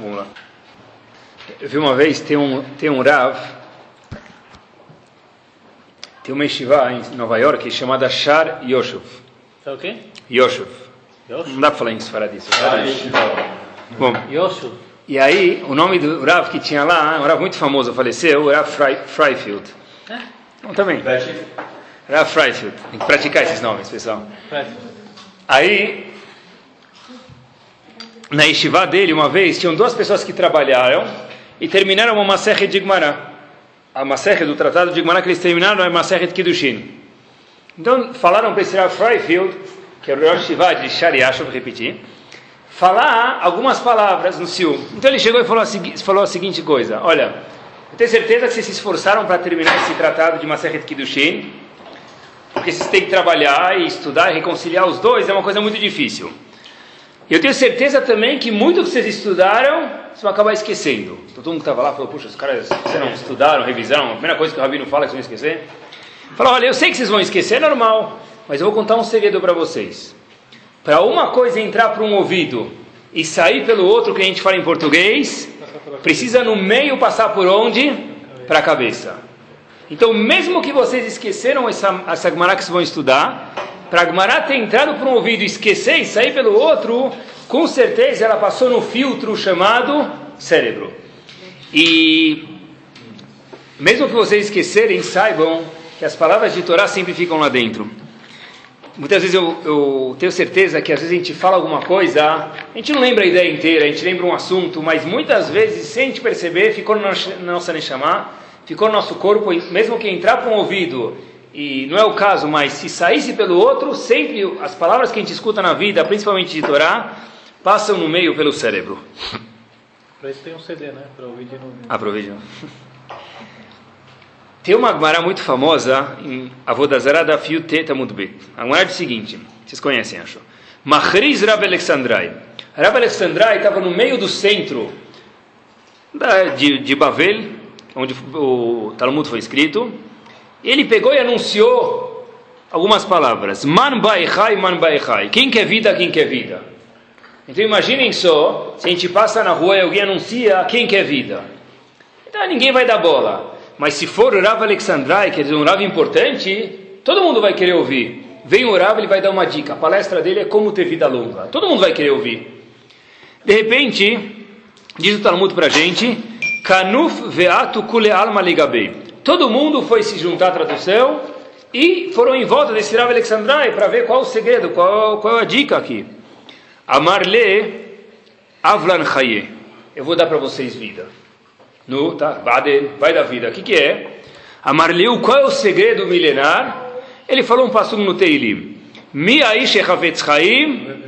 Vamos lá. Eu vi uma vez, tem um, tem um Rav, tem uma yeshiva em Nova York chamada Shar Yoshuv. Tá o quê? Yoshuv. Yosh? Não dá para falar em Sfaradice. Bom, Yoshu. e aí, o nome do Rav que tinha lá, um Rav muito famoso, faleceu, o Rav Fry, Fryfield. É? Bom, também. Rav Fryfield. Tem que praticar esses nomes, pessoal. Aí, na yeshiva dele, uma vez, tinham duas pessoas que trabalharam e terminaram uma Maserhet de Gmará. A Maserhet do Tratado de Gmará que eles terminaram é a Maserhet Kiddushin. Então, falaram para esse Rav Fryfield, que é o Rosh Yeshiva de Shariach, vou repetir, falar algumas palavras no Siu. Então ele chegou e falou a, falou a seguinte coisa, olha, eu tenho certeza que vocês se esforçaram para terminar esse tratado de Maserhet Kiddushin, porque vocês têm que trabalhar e estudar e reconciliar os dois, é uma coisa muito difícil. Eu tenho certeza também que muito que vocês estudaram, vocês vão acabar esquecendo. Então, todo mundo que estava lá falou, puxa, os caras vocês não estudaram, revisaram, a primeira coisa que o Rabino fala é que vocês vão esquecer. Falou, olha, eu sei que vocês vão esquecer, é normal, mas eu vou contar um segredo para vocês. Para uma coisa entrar por um ouvido e sair pelo outro, que a gente fala em português, precisa no meio passar por onde? Para a cabeça. Então, mesmo que vocês esqueceram essa, essa Gemara que vocês vão estudar, para a Gemara ter entrado por um ouvido, esquecer e sair pelo outro, com certeza ela passou no filtro chamado cérebro. E mesmo que vocês esquecerem, saibam que as palavras de Torá sempre ficam lá dentro. Muitas vezes eu, eu tenho certeza que às vezes a gente fala alguma coisa, a gente não lembra a ideia inteira, a gente lembra um assunto, mas muitas vezes, sem a gente perceber, ficou na nossa- Neshama, ficou no nosso corpo, e mesmo que entrar por um ouvido, e não é o caso, mas se saísse pelo outro, sempre as palavras que a gente escuta na vida, principalmente de Torá, passam no meio pelo cérebro. Pra isso tem um CD, né? Pra ouvir de novo. Aproveite. Tem uma Gemara muito famosa em Avodazara da Fiu Teta Mudbet. A Gemara diz o seguinte, vocês conhecem, acho. Machriz Rab Alexandrai. Rab Alexandrai estava no meio do centro da- de, de Bavel, onde o Talmud foi escrito. Ele pegou e anunciou algumas palavras. Man Baechai, Man Baechai. Quem quer vida, quem quer vida. Então imaginem só, se a gente passa na rua e alguém anuncia quem quer vida. Então ninguém vai dar bola. Mas se for o Rav Alexandrai, quer dizer, um Rav importante, todo mundo vai querer ouvir. Vem o Rav, ele vai dar uma dica. A palestra dele é como ter vida longa. Todo mundo vai querer ouvir. De repente, diz o Talmud pra gente, Kanuf veatu kule alma ligabei. Todo mundo foi se juntar à tradução e foram em volta desse Rav Alexandrai para ver qual o segredo, qual, qual a dica aqui. Amarle Avlan Chaye. Eu vou dar para vocês vida. No, tá? Vai dar vida. O que, que é? Amarleu, qual é o segredo milenar? Ele falou um passo no Teilim. Mi aish echavets chaim.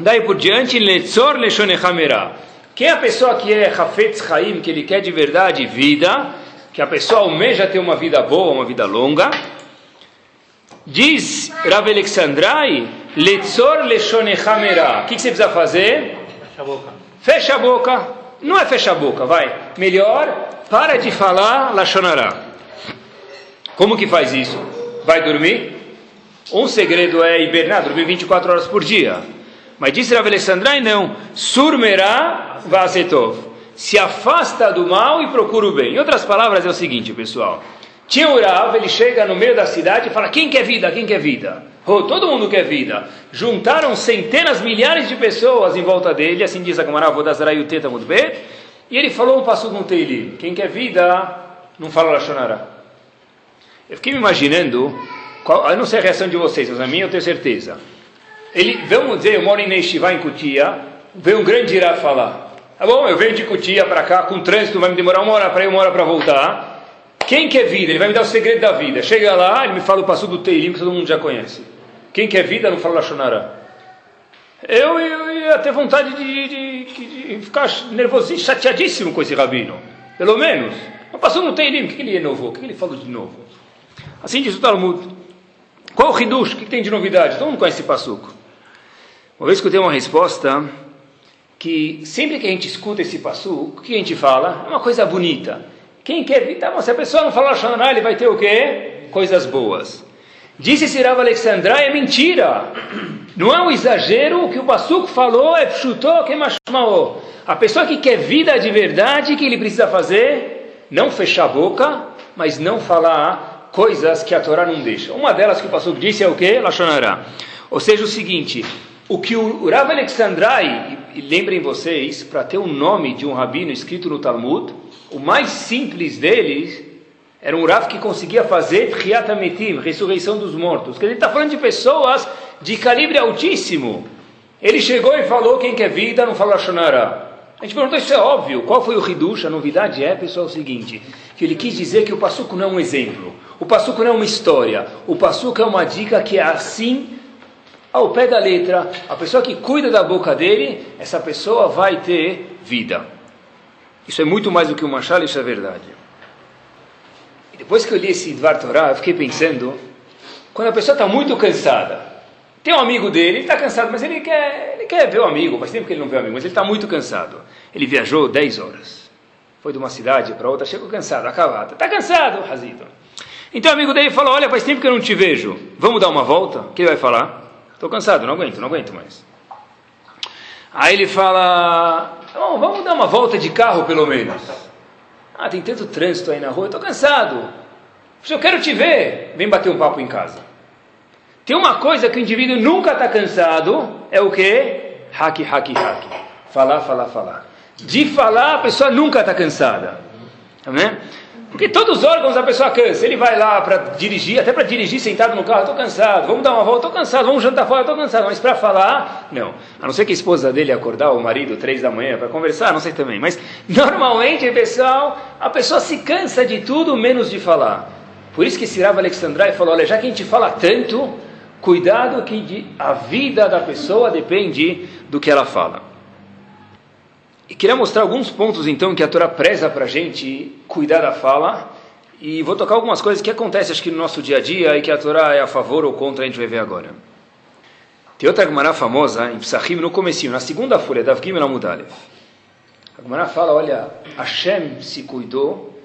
Daí por diante, letzor leshonechamera. Quem é a pessoa que é Hafetz Chaim, que ele quer de verdade vida, que a pessoa almeja ter uma vida boa, uma vida longa, diz Rav Alexandrai, letzor. O que, que você precisa fazer? Fecha a boca. Fecha a boca. Não é fecha a boca, vai. Melhor, para de falar Lashonará. Como que faz isso? Vai dormir? Um segredo é hibernar, dormir 24 horas por dia. Mas disse Rav Alessandrai, não. Surmerá vasetov. Se afasta do mal e procura o bem. Em outras palavras, é o seguinte, pessoal. Tinha o ele chega no meio da cidade e fala, quem quer vida, quem quer vida? Oh, todo mundo quer vida. Juntaram centenas, milhares de pessoas em volta dele, assim diz a Gamara, Vodazara Yuteta Mudbet, e ele falou um passo no Teilim, quem quer vida, não fala Lashonara. Eu fiquei me imaginando, qual, eu não sei a reação de vocês, mas a minha eu tenho certeza. Ele, vamos dizer, eu moro em Neshivá, em Cutia, veio um grande irá falar. Tá bom, eu venho de Cutia para cá, com trânsito, vai me demorar uma hora para ir, uma hora para voltar. Quem quer vida? Ele vai me dar o segredo da vida. Chega lá, ele me fala o passo do Teilim, que todo mundo já conhece. Quem quer vida não fala Lashonara. Eu, eu ia ter vontade de, de- de- de ficar nervosinho, chateadíssimo com esse rabino. Pelo menos. Mas passou no Teilim, o que ele renovou? O que ele falou de novo? Assim diz o Talmud. Qual o Hidush? O que que tem de novidade? Todo mundo conhece esse passuco. Uma vez que eu tenho uma resposta que sempre que a gente escuta esse passuco, o que a gente fala? É uma coisa bonita. Quem quer tá se a pessoa não falar Shonará, ele vai ter o quê? Coisas boas. Disse esse Rav Alexandrai, é mentira. Não é um exagero, o que o Passuco falou é chutou que mashmaô. A pessoa que quer vida de verdade, o que ele precisa fazer? Não fechar a boca, mas não falar coisas que a Torá não deixa. Uma delas que o Passuco disse é o que? Lachonará. Ou seja, o seguinte, o que o Rav Alexandrai, e lembrem vocês, para ter o nome de um rabino escrito no Talmud, o mais simples deles era um Rav que conseguia fazer Tchiat ressurreição dos mortos. Ele está falando de pessoas de calibre altíssimo. Ele chegou e falou: quem quer vida não fala Shonara. A gente perguntou, isso é óbvio. Qual foi o Hidush? A novidade é, pessoal, o seguinte: que ele quis dizer que o Passuco não é um exemplo. O Passuco não é uma história. O Passuco é uma dica que é assim, ao pé da letra. A pessoa que cuida da boca dele, essa pessoa vai ter vida. Isso é muito mais do que uma chala, isso é verdade. E depois que eu li esse Dvar Torah, eu fiquei pensando, quando a pessoa está muito cansada, tem um amigo dele, ele está cansado, mas ele quer, ele quer ver o amigo, faz tempo que ele não vê o amigo, mas ele está muito cansado. Ele viajou 10 horas, foi de uma cidade para outra, chegou cansado, acabado. Está cansado, Razito. Então o amigo dele falou, olha, faz tempo que eu não te vejo, vamos dar uma volta? O que ele vai falar? Estou cansado, não aguento, não aguento mais. Aí ele fala, Bom, vamos dar uma volta de carro pelo menos. Ah, tem tanto trânsito aí na rua, estou cansado. Eu quero te ver. Vem bater um papo em casa. Tem uma coisa que o indivíduo nunca está cansado, é o que? Hack, hack, hack. Falar, falar, falar. De falar, a pessoa nunca está cansada. Tá vendo? Porque todos os órgãos da pessoa cansa. Ele vai lá para dirigir, até para dirigir sentado no carro, estou cansado. Vamos dar uma volta, estou cansado. Vamos jantar fora, estou cansado. Mas para falar, não. A não ser que a esposa dele acordar o marido três da manhã para conversar, não sei também. Mas normalmente, pessoal, a pessoa se cansa de tudo menos de falar. Por isso que Sirava Alexandrai falou: olha, já que a gente fala tanto, cuidado que a vida da pessoa depende do que ela fala. E queria mostrar alguns pontos, então, que a Torá preza para a gente cuidar da fala. E vou tocar algumas coisas que acontecem, acho que no nosso dia a dia, e que a Torá é a favor ou contra, a gente vai ver agora. Tem outra Gemara famosa, em Psachim, no comecinho, na segunda folha, da Avgim Amudalev. A Gemara fala, olha, Hashem se cuidou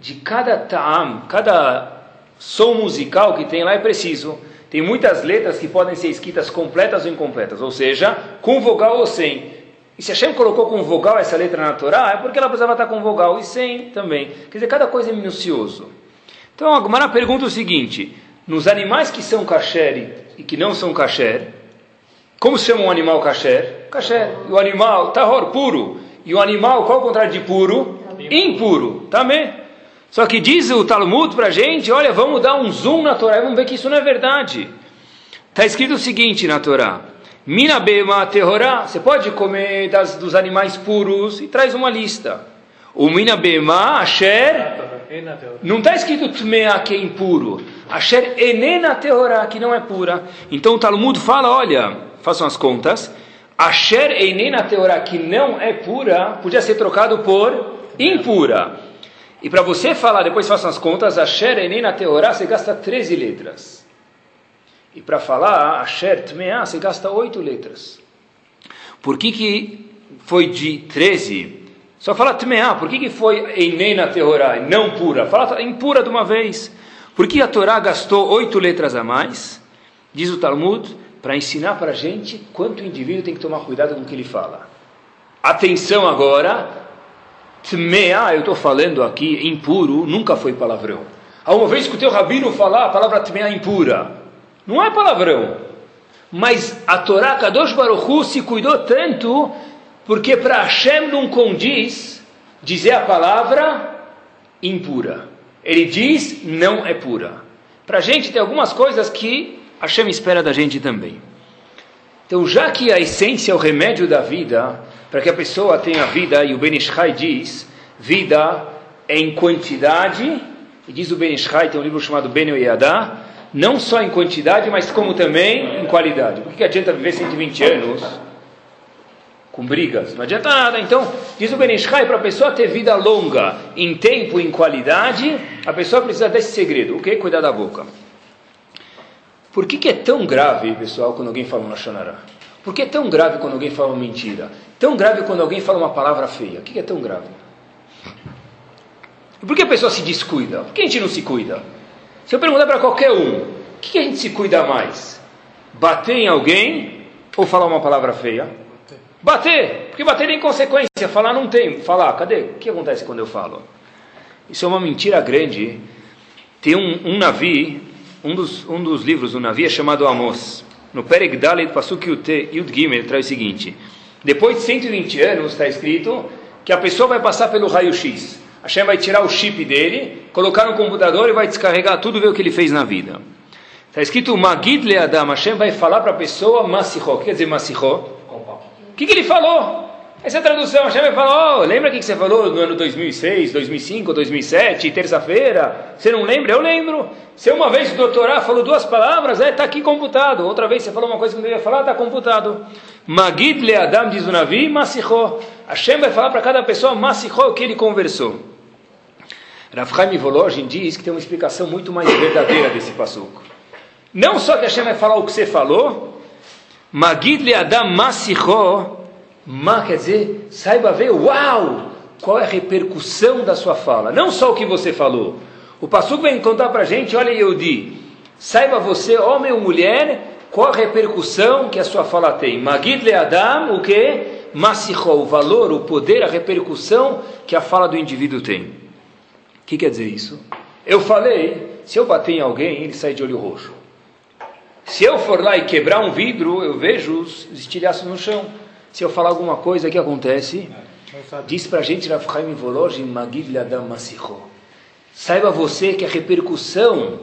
de cada ta'am, cada som musical que tem lá é preciso. Tem muitas letras que podem ser escritas completas ou incompletas, ou seja, com vogal ou sem. E se Hashem colocou com vogal essa letra na Torá, é porque ela precisava estar com vogal e sem também. Quer dizer, cada coisa é minucioso. Então a Gumara pergunta o seguinte: nos animais que são kasher e que não são kasher, como se chama um animal kasher? Kasher. E o animal, tahor, puro. E o animal, qual é o contrário de puro? Impuro. Também. Só que diz o Talmud para a gente, olha, vamos dar um zoom na Torá e vamos ver que isso não é verdade. Está escrito o seguinte na Torá. Mina bema terrorá, você pode comer das, dos animais puros e traz uma lista. O mina bema asher, não está escrito tmea que é impuro. Asher enena terrorá, que não é pura. Então o Talmud fala, olha, façam as contas. Asher enena terrorá, que não é pura, podia ser trocado por impura. E para você falar, depois façam as contas, Asher enena terrorá, você gasta 13 letras. E para falar Asher Tmeah, você gasta oito letras. Por que, que foi de 13? Só fala Tmeah. Por que, que foi Einena Tehorá, não pura? Fala impura de uma vez. Por que a Torá gastou oito letras a mais? Diz o Talmud, para ensinar para a gente quanto o indivíduo tem que tomar cuidado com o que ele fala. Atenção agora, Tmeah, eu estou falando aqui, impuro, nunca foi palavrão. Há uma vez que o teu rabino falar a palavra Tmeah impura. Não é palavrão. Mas a Torá Kadosh Baruchu se cuidou tanto porque para Hashem não condiz dizer a palavra impura. Ele diz não é pura. Para a gente tem algumas coisas que Hashem espera da gente também. Então, já que a essência é o remédio da vida, para que a pessoa tenha vida, e o Ben Ishai diz, vida é em quantidade, e diz o Ben Ishai, tem um livro chamado Ben Yoyadá, não só em quantidade, mas como também em qualidade. Por que adianta viver 120 anos com brigas? Não adianta nada. Então, diz o Benishai, para a pessoa ter vida longa em tempo e em qualidade, a pessoa precisa desse segredo. O que? Cuidar da boca. Por que, que é tão grave, pessoal, quando alguém fala uma Shonara? Por que é tão grave quando alguém fala uma mentira? Tão grave quando alguém fala uma palavra feia? O que, que é tão grave? Por que a pessoa se descuida? Por que a gente não se cuida? Se eu perguntar para qualquer um, o que a gente se cuida mais? Bater em alguém ou falar uma palavra feia? Bater, porque bater tem consequência, falar não tem. Falar, cadê? O que acontece quando eu falo? Isso é uma mentira grande. Tem um, um navio, um dos, um dos livros do navio é chamado Amos. No Perek Dalet Pasuk Yud Gimel traz o seguinte: depois de 120 anos está escrito que a pessoa vai passar pelo raio-x. Hashem vai tirar o chip dele, colocar no computador e vai descarregar tudo ver o que ele fez na vida. Está escrito Magid Leadam, Hashem vai falar para a pessoa Masichó. O que quer dizer Masichó? O que, que ele falou? Essa é a tradução. Hashem vai falar: oh, lembra o que você falou no ano 2006, 2005, 2007, terça-feira? Você não lembra? Eu lembro. Se uma vez o doutorado falou duas palavras, é, está aqui computado. Outra vez você falou uma coisa que não devia falar, está computado. Magid Leadam, diz o Navi, Masichó. Hashem vai falar para cada pessoa Masichó o que ele conversou. Rav Chaim Volozhin diz que tem uma explicação muito mais verdadeira desse passuco. Não só que Hashem vai falar o que você falou, Magid le Adam Masichó, Ma quer dizer, saiba ver, uau, qual é a repercussão da sua fala. Não só o que você falou. O Passuco vem contar para a gente, olha Yehudi, saiba você, homem ou mulher, qual a repercussão que a sua fala tem. Magid le Adam, o que? Masichó, o valor, o poder, a repercussão que a fala do indivíduo tem. Que quer dizer isso? Eu falei, se eu bater em alguém, ele sai de olho roxo. Se eu for lá e quebrar um vidro, eu vejo os estilhaços no chão. Se eu falar alguma coisa, o que acontece? Diz para a gente Magid. Saiba você que a repercussão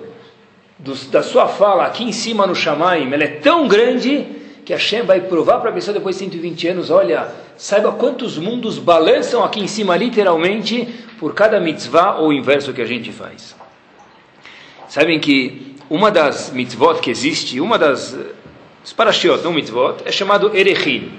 do, da sua fala aqui em cima no Shamaim, ela é tão grande que Hashem vai provar para a pessoa depois de 120 anos, olha, saiba quantos mundos balançam aqui em cima literalmente por cada mitzvah ou inverso que a gente faz. Sabem que uma das mitzvot que existe, uma das parashiot, não mitzvot, é chamado Erechim.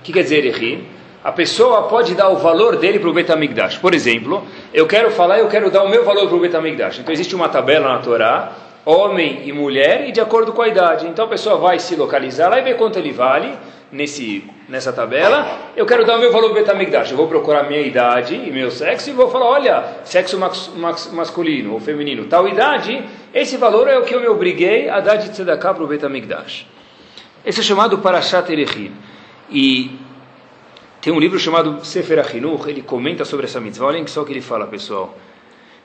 O que quer dizer Erechim? A pessoa pode dar o valor dele para o Betamigdash. Por exemplo, eu quero falar, eu quero dar o meu valor para o Betamigdash. Então existe uma tabela na Torá, homem e mulher, e de acordo com a idade. Então a pessoa vai se localizar lá e ver quanto ele vale nesse, nessa tabela. Eu quero dar o meu valor Betamigdash. Eu vou procurar minha idade e meu sexo e vou falar, olha, sexo mas, mas, masculino ou feminino, tal idade, esse valor é o que eu me obriguei a dar de tzedakah para o Betamigdash. Esse é chamado Parashat Erechim. E tem um livro chamado Sefer Achinuch, ele comenta sobre essa mitzvah. Olhem só o que ele fala, pessoal.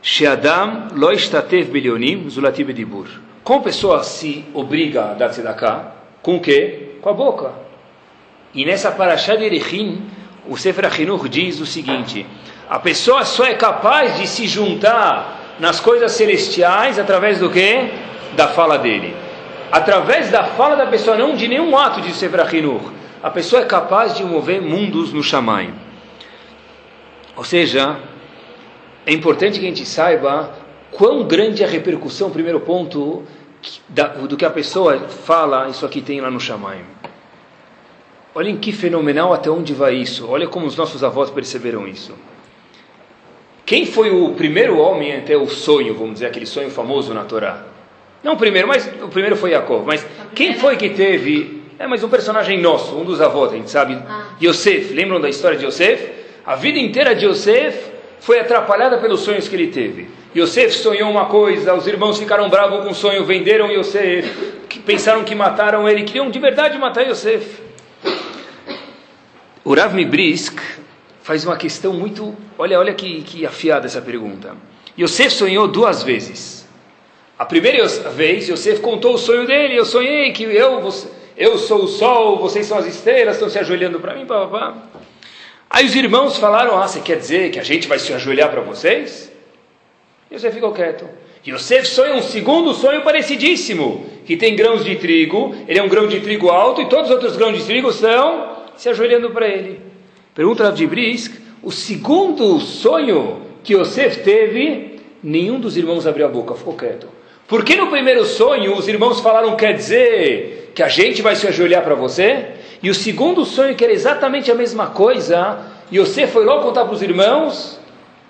Sheadam lo ishtatev bilionim zulati bedibur. Como a pessoa se obriga a dar tzedakah? Com o quê? Com a boca. E nessa parashá de Erechim, o Sefer Achinuch diz o seguinte, a pessoa só é capaz de se juntar nas coisas celestiais através do quê? Da fala dele. Através da fala da pessoa, não de nenhum ato de Sefer Achinuch a pessoa é capaz de mover mundos no Shammai. Ou seja, é importante que a gente saiba quão grande é a repercussão, primeiro ponto, do que a pessoa fala, isso aqui tem lá no Shammai. Olhem que fenomenal até onde vai isso. Olha como os nossos avós perceberam isso. Quem foi o primeiro homem até o sonho, vamos dizer, aquele sonho famoso na Torá? Não o primeiro, mas o primeiro foi Jacob. Mas quem foi que teve é, mas um personagem nosso, um dos avós, a gente sabe. Ah. Yosef, lembram da história de Yosef? A vida inteira de Yosef foi atrapalhada pelos sonhos que ele teve. Yosef sonhou uma coisa, os irmãos ficaram bravos com o sonho, venderam Yosef, pensaram que mataram ele, queriam de verdade matar Yosef. O Rav Mibrisk faz uma questão muito. Olha, olha que, que afiada essa pergunta. Yosef sonhou duas vezes. A primeira vez, Yosef contou o sonho dele. Eu sonhei que eu, você, eu sou o sol, vocês são as estrelas, estão se ajoelhando para mim, papá. Aí os irmãos falaram, ah, você quer dizer que a gente vai se ajoelhar para vocês? E você ficou quieto. Você sonha um segundo sonho parecidíssimo, que tem grãos de trigo, ele é um grão de trigo alto, e todos os outros grãos de trigo estão se ajoelhando para ele. Pergunta de Brisk, o segundo sonho que Yosef teve, nenhum dos irmãos abriu a boca, ficou quieto. Por que no primeiro sonho os irmãos falaram quer dizer que a gente vai se ajoelhar para você. E o segundo sonho, que era exatamente a mesma coisa, e você foi logo contar para os irmãos,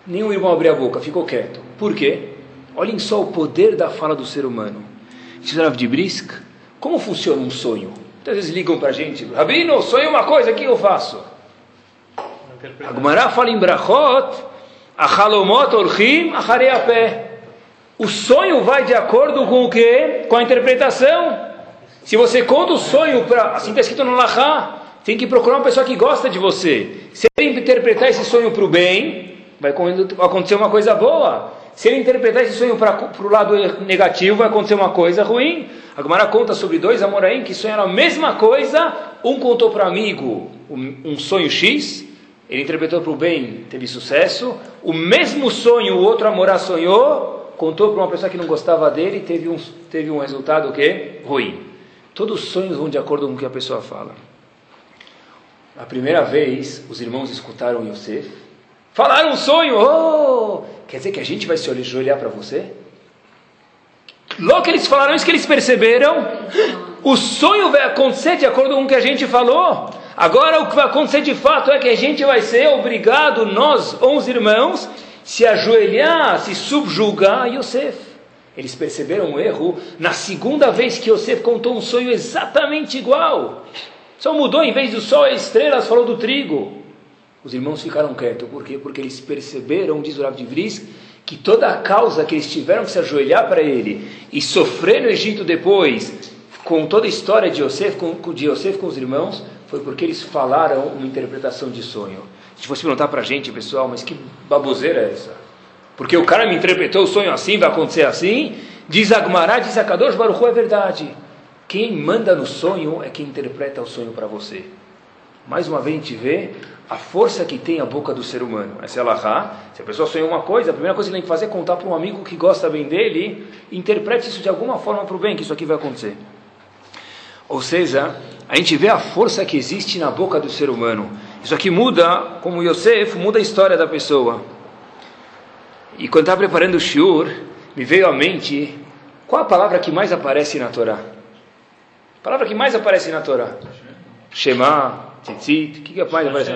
nenhum irmão abriu a boca, ficou quieto. Por quê? Olhem só o poder da fala do ser humano. Rav de Brisk, como funciona um sonho? Muitas vezes ligam para a gente, Rabino, sonho uma coisa, o que eu faço? Agmará fala em Brachot, Achalomot Orchim pé. O sonho vai de acordo com o que? Com a interpretação. Se você conta o sonho, pra, assim está escrito no Lahá, tem que procurar uma pessoa que gosta de você. Se ele interpretar esse sonho para o bem, vai acontecer uma coisa boa. Se ele interpretar esse sonho para o lado negativo, vai acontecer uma coisa ruim. A Gemara conta sobre dois Amoraim que sonharam a mesma coisa. Um contou para amigo um, sonho X, ele interpretou para o bem, teve sucesso. O mesmo sonho o outro Amorá sonhou, contou para uma pessoa que não gostava dele, teve um, teve um resultado o quê? Ruim. Todos os sonhos vão de acordo com o que a pessoa fala. A primeira vez, os irmãos escutaram Yosef, falaram um sonho, oh, quer dizer que a gente vai se olhar para você? Logo que eles falaram isso que eles perceberam, o sonho vai acontecer de acordo com o que a gente falou. Agora o que vai acontecer de fato é que a gente vai ser obrigado, nós, onze irmãos, se ajoelhar, se subjugar a Yosef. Eles perceberam o erro na segunda vez que Yosef contou um sonho exatamente igual. Só mudou, em vez do sol e estrelas, falou do trigo. Os irmãos ficaram quietos. Por quê? Porque eles perceberam, diz o Rav de Vris, que toda a causa que eles tiveram que se ajoelhar para ele e sofrer no Egito depois, com toda a história de Yosef, com, de Yosef com os irmãos, foi porque eles falaram uma interpretação de sonho. Se fosse perguntar para a gente, pessoal, mas que baboseira é essa? Porque o cara me interpretou o sonho assim, vai acontecer assim. Diz Agmará, diz Akadosh Baruch é verdade. Quem manda no sonho é quem interpreta o sonho para você. Mais uma vez a gente vê a força que tem a boca do ser humano. Essa é Lahá. Se a pessoa sonha uma coisa, a primeira coisa que tem que fazer é contar para um amigo que gosta bem dele, interprete isso de alguma forma para o bem, que isso aqui vai acontecer. Ou seja, a gente vê a força que existe na boca do ser humano. Isso aqui muda, como Yosef, muda a história da pessoa. E quando estava preparando o shiur, me veio à mente qual a palavra que mais aparece na Torá? A palavra que mais aparece na Torá? Shema, Tzitzit, o que, que mais aparece?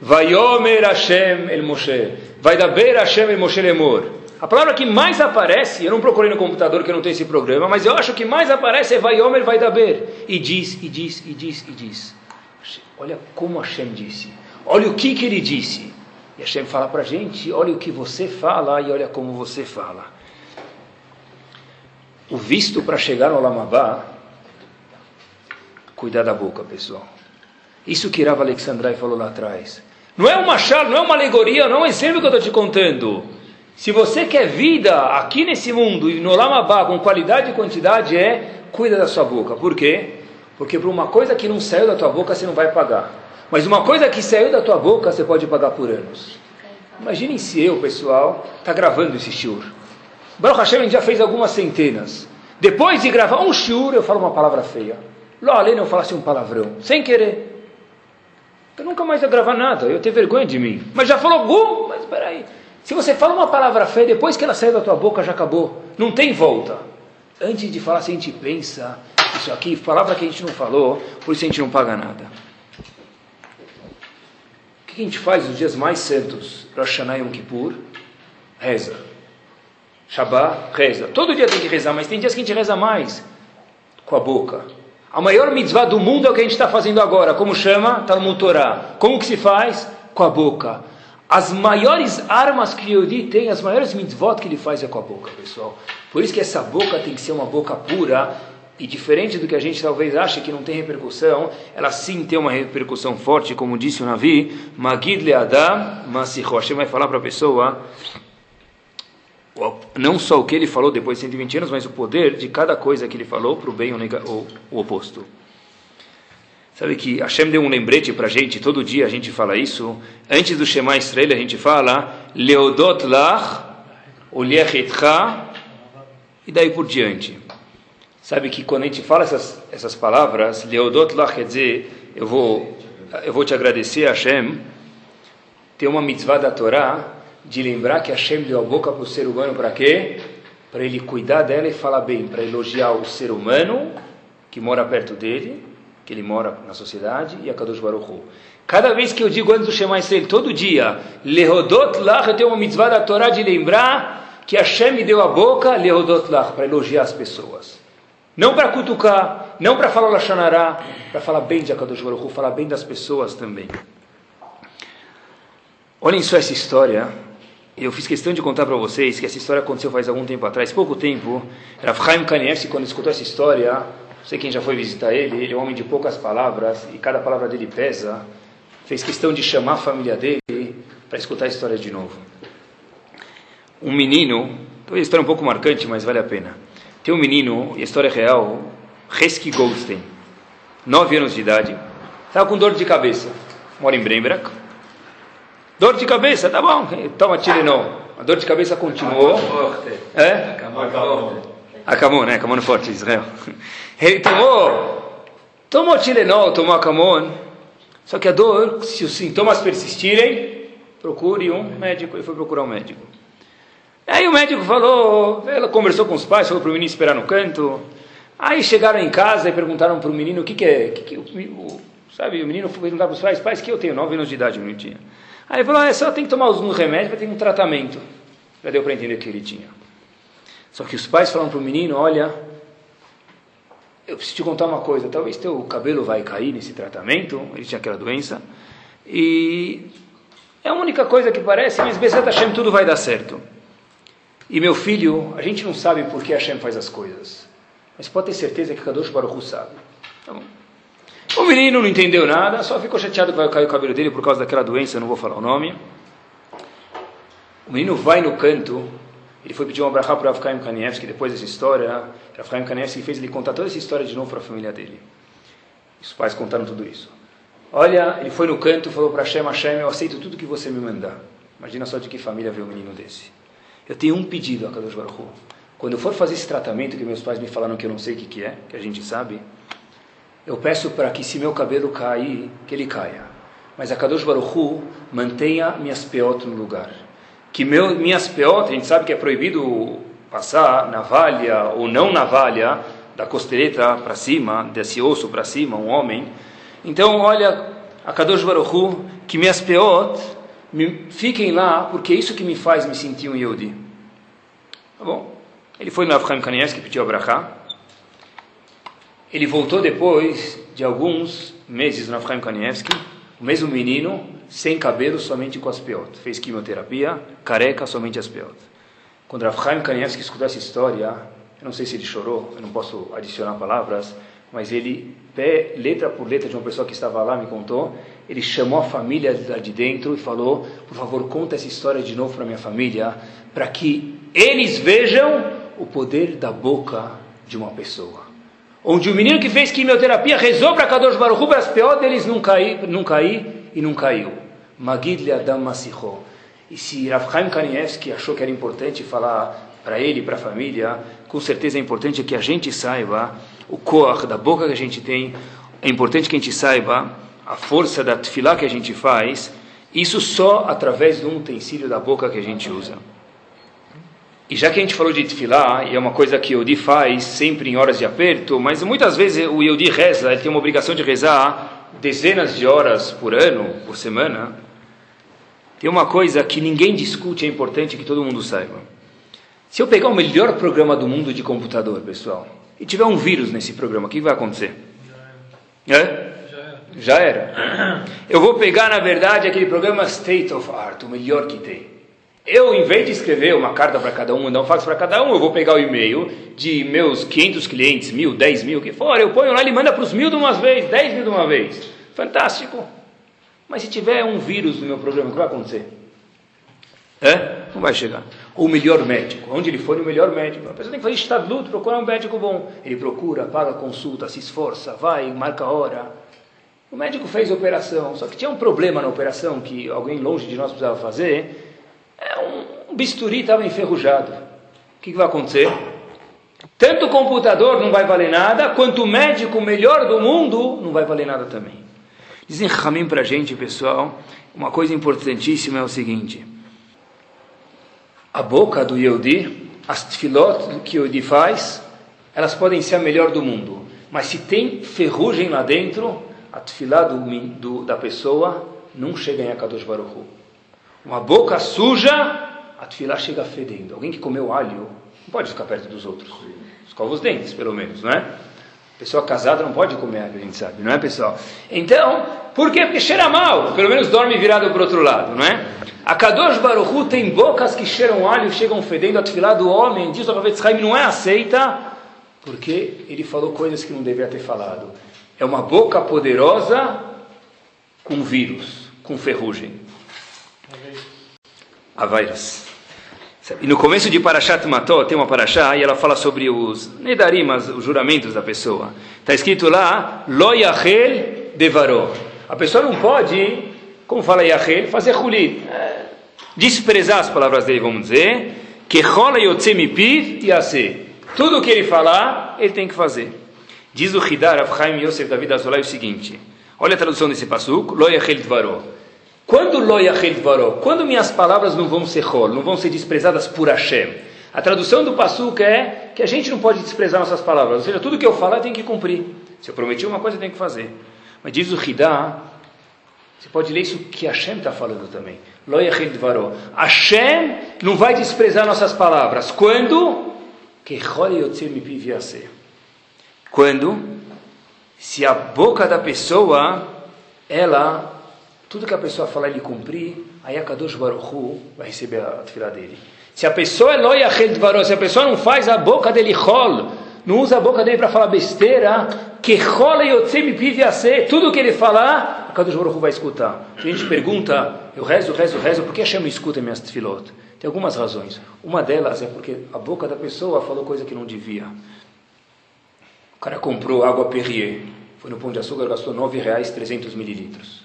Vayomer Hashem el Moshe. Vaidaber Hashem el Moshe lemor. A palavra que mais aparece, eu não procurei no computador que eu não tenho esse programa, mas eu acho que mais aparece é Vayomer Vaidaber. E diz, e diz, e diz, e diz. Olha como Hashem disse. Olha o que, que ele disse. E Hashem fala para a gente: olha o que você fala e olha como você fala. O visto para chegar no Lamabá, cuidar da boca, pessoal. Isso que Rav Alexandrai falou lá atrás. Não é uma charla, não é uma alegoria, não é um exemplo que eu estou te contando. Se você quer vida aqui nesse mundo e no Lamabá com qualidade e quantidade, é cuida da sua boca. Por quê? Porque por uma coisa que não saiu da tua boca você não vai pagar. Mas uma coisa que saiu da tua boca, você pode pagar por anos. Imaginem se eu, pessoal, está gravando esse shiur. Baruch Hashem, já fez algumas centenas. Depois de gravar um shiur, eu falo uma palavra feia. Lá além eu falasse um palavrão, sem querer. Eu nunca mais ia gravar nada, eu tenho vergonha de mim. Mas já falou algum? Mas espera aí. Se você fala uma palavra feia, depois que ela saiu da tua boca, já acabou. Não tem volta. Antes de falar, se a gente pensa, aqui, palavra que a gente não falou, por isso a gente não paga nada que a gente faz nos dias mais santos? Rosh Hashanah Yom Kippur? Reza. Shabbat, reza. Todo dia tem que rezar, mas tem dias que a gente reza mais com a boca. A maior mitzvah do mundo é o que a gente está fazendo agora. Como chama? No Torá. Como que se faz? Com a boca. As maiores armas que Yodi tem, as maiores mitzvot que ele faz é com a boca, pessoal. Por isso que essa boca tem que ser uma boca pura e diferente do que a gente talvez ache que não tem repercussão, ela sim tem uma repercussão forte, como disse o Navi, Magid le'adam masicho. Hashem vai falar para a pessoa não só o que ele falou depois de 120 anos, mas o poder de cada coisa que ele falou para o bem ou, o oposto. Sabe que Hashem deu um lembrete para a gente, todo dia a gente fala isso. Antes do Shema Israel a gente fala Leodot lach, Oliechetcha, e daí por diante. Sabe que quando a gente fala essas, essas palavras, Leodot lá quer dizer, eu vou, eu vou te agradecer, Hashem, tem uma mitzvah da Torá de lembrar que Hashem deu a boca para o ser humano para quê? Para ele cuidar dela e falar bem, para elogiar o ser humano que mora perto dele, que ele mora na sociedade, e a Kadosh Baruch Hu. Cada vez que eu digo antes do Shema Israel, todo dia, Leodot lá, eu tenho uma mitzvah da Torá de lembrar que Hashem me deu a boca, Leodot lá, para elogiar as pessoas. Não para cutucar, não para falar Lashonará, para falar bem de Akadosh falar bem das pessoas também. Olhem só essa história. Eu fiz questão de contar para vocês que essa história aconteceu faz algum tempo atrás, pouco tempo. Rav Chaim Kanievski, quando escutou essa história, não sei quem já foi visitar ele, ele é um homem de poucas palavras e cada palavra dele pesa. Fez questão de chamar a família dele para escutar a história de novo. Um menino, então a história é um pouco marcante, mas vale a pena. Tem um menino, a história é real, Reski Goldstein, nove anos de idade, estava com dor de cabeça, mora em Brembrak. Dor de cabeça, tá bom, toma Tilenol. A dor de cabeça continuou. É? Acamon, né? Acamon forte, Israel. Ele tomou, tomou Tilenol, tomou Acamon. Só que a dor, se os sintomas persistirem, procure um médico. Ele foi procurar um médico. Aí o médico falou, ela conversou com os pais, falou para o menino esperar no canto. Aí chegaram em casa e perguntaram para o menino o que, que é. Que que, o, sabe, o menino foi perguntar para os pais, pais, que eu tenho nove anos de idade, não tinha. Aí ele falou, é só tem que tomar os remédios, vai ter um tratamento. Já deu para entender que ele tinha. Só que os pais falaram para o menino, olha, eu preciso te contar uma coisa, talvez teu cabelo vai cair nesse tratamento, ele tinha aquela doença, e é a única coisa que parece, mas Bezat Hashem tudo vai dar certo. E meu filho, a gente não sabe por que Hashem faz as coisas, mas pode ter certeza que Kadosh Baruch Hu sabe. Tá? O menino não entendeu nada, só ficou chateado que vai cair o cabelo dele por causa daquela doença, não vou falar o nome. O menino vai no canto, ele foi pedir um abrahá para Avkaim Kanievski, depois dessa história, Avkaim Kanievski fez ele contar toda essa história de novo para a família dele. Os pais contaram tudo isso. Olha, ele foi no canto falou para Hashem, Hashem, eu aceito tudo que você me mandar. Imagina só de que família vê um menino desse. Eu tenho um pedido a Kadosh Baruch Hu. Quando eu for fazer esse tratamento que meus pais me falaram que eu não sei o que, que é, que a gente sabe, eu peço para que se meu cabelo cair, que ele caia. Mas a Kadosh Baruch Hu mantenha minhas peotas no lugar. Que meu, minhas peotas, a gente sabe que é proibido passar navalha ou não navalha da costeleta para cima, desse osso para cima, um homem. Então, olha, a Kadosh Baruch Hu, que minhas peotas fiquem lá, porque é isso que me faz me sentir um Yehudi. Tá bom? Ele foi no Avram Kanievski, pediu a. Ele voltou depois de alguns meses no Avram Kanievski, o mesmo menino, sem cabelo, somente com as peotas. Fez quimioterapia, careca, somente as peotas. Quando Avram Kanievski escutou essa história, eu não sei se ele chorou, eu não posso adicionar palavras, mas ele, letra por letra de uma pessoa que estava lá, me contou, ele chamou a família de dentro e falou: por favor, conta essa história de novo para minha família, para que eles vejam o poder da boca de uma pessoa. Onde o menino que fez quimioterapia rezou para Kadosh Baruch Hu, para as piores deles não cair, não cair e não caiu. Magid Adam Masicho. E se Rav Chaim Kanievski achou que era importante falar para ele para a família, com certeza é importante que a gente saiba o koach da boca que a gente tem, é importante que a gente saiba a força da tefilá que a gente faz, isso só através de um utensílio da boca que a gente usa. E já que a gente falou de tefilá, e é uma coisa que o Yodi faz sempre em horas de aperto, mas muitas vezes o Yodi reza, ele tem uma obrigação de rezar dezenas de horas por ano, por semana. Tem uma coisa que ninguém discute, é importante que todo mundo saiba. Se eu pegar o melhor programa do mundo de computador, pessoal, e tiver um vírus nesse programa, o que vai acontecer? É? Já era. Eu vou pegar, na verdade, aquele programa State of Art, o melhor que tem. Eu, em vez de escrever uma carta para cada um, mandar um fax para cada um, eu vou pegar o e-mail de meus 500 clientes, mil, 10 mil, que for, eu ponho lá, ele manda para os mil de uma vez, 10 mil de uma vez. Fantástico. Mas se tiver um vírus no meu programa, o que vai acontecer? É? Não vai chegar. O melhor médico. Onde ele for, o melhor médico. A pessoa tem que fazer estado luto, procurar um médico bom. Ele procura, paga consulta, se esforça, vai, marca hora. O médico fez a operação, só que tinha um problema na operação que alguém longe de nós precisava fazer. É um, um bisturi estava enferrujado. O que, que vai acontecer? Tanto o computador não vai valer nada, quanto o médico melhor do mundo não vai valer nada também. Dizem Ramim para a gente, pessoal, uma coisa importantíssima é o seguinte: a boca do Yehudi, as tefilot que o Yehudi faz, elas podem ser a melhor do mundo, mas se tem ferrugem lá dentro, a tefilá do, do, da pessoa não chega em Akadosh Baruch Hu. Uma boca suja, a tefilá chega fedendo. Alguém que comeu alho não pode ficar perto dos outros. Escova os dentes, pelo menos, não é? Pessoa casada não pode comer alho, a gente sabe, não é, pessoal? Então, por quê? Porque cheira mal. Pelo menos dorme virado para o outro lado, não é? A Kadosh Baruch Hu tem bocas que cheiram alho, chegam fedendo. A tefilá do homem, diz o Rav Haim, não é aceita Porque ele falou coisas que não deveria ter falado. É uma boca poderosa com vírus, com ferrugem. A vírus. E no começo de Parashat Mató, tem uma Parashá, e ela fala sobre os Nedarim, os juramentos da pessoa. Está escrito lá, Lo Yachel Devaró. A pessoa não pode, como fala Yachel, fazer Huli. É, desprezar as palavras dele, vamos dizer. Que rola Yotzemipiv Yase. Tudo o que ele falar, ele tem que fazer. Diz o Hidar Avchaim Yosef David Azolai o seguinte. Olha a tradução desse passuco. Lo Yachel Devaró. Quando loyachel dvaró, quando minhas palavras não vão ser rol, não vão ser desprezadas por Hashem. A tradução do passuca é que a gente não pode desprezar nossas palavras, ou seja, tudo que eu falar tem que cumprir. Se eu prometi uma coisa, tem que fazer. Mas diz o Hidá, você pode ler isso que Hashem está falando também. Loyachel dvaró. Hashem não vai desprezar nossas palavras. Quando? Que Quando? Se a boca da pessoa, ela tudo que a pessoa falar ele cumprir, aí a Kadosh Baruch Hu vai receber a tefilá dele. Se a pessoa é dvaró, se a pessoa não faz a boca dele rol, não usa a boca dele para falar besteira, que rola yotzem piviase, tudo que ele falar, a Kadosh Baruch Hu vai escutar. A gente pergunta, eu rezo, rezo, rezo, por que Hashem não escuta minhas tefilot? Tem algumas razões. Uma delas é porque a boca da pessoa falou coisa que não devia. O cara comprou água Perrier, foi no Pão de Açúcar, gastou R$ reais 300 mililitros.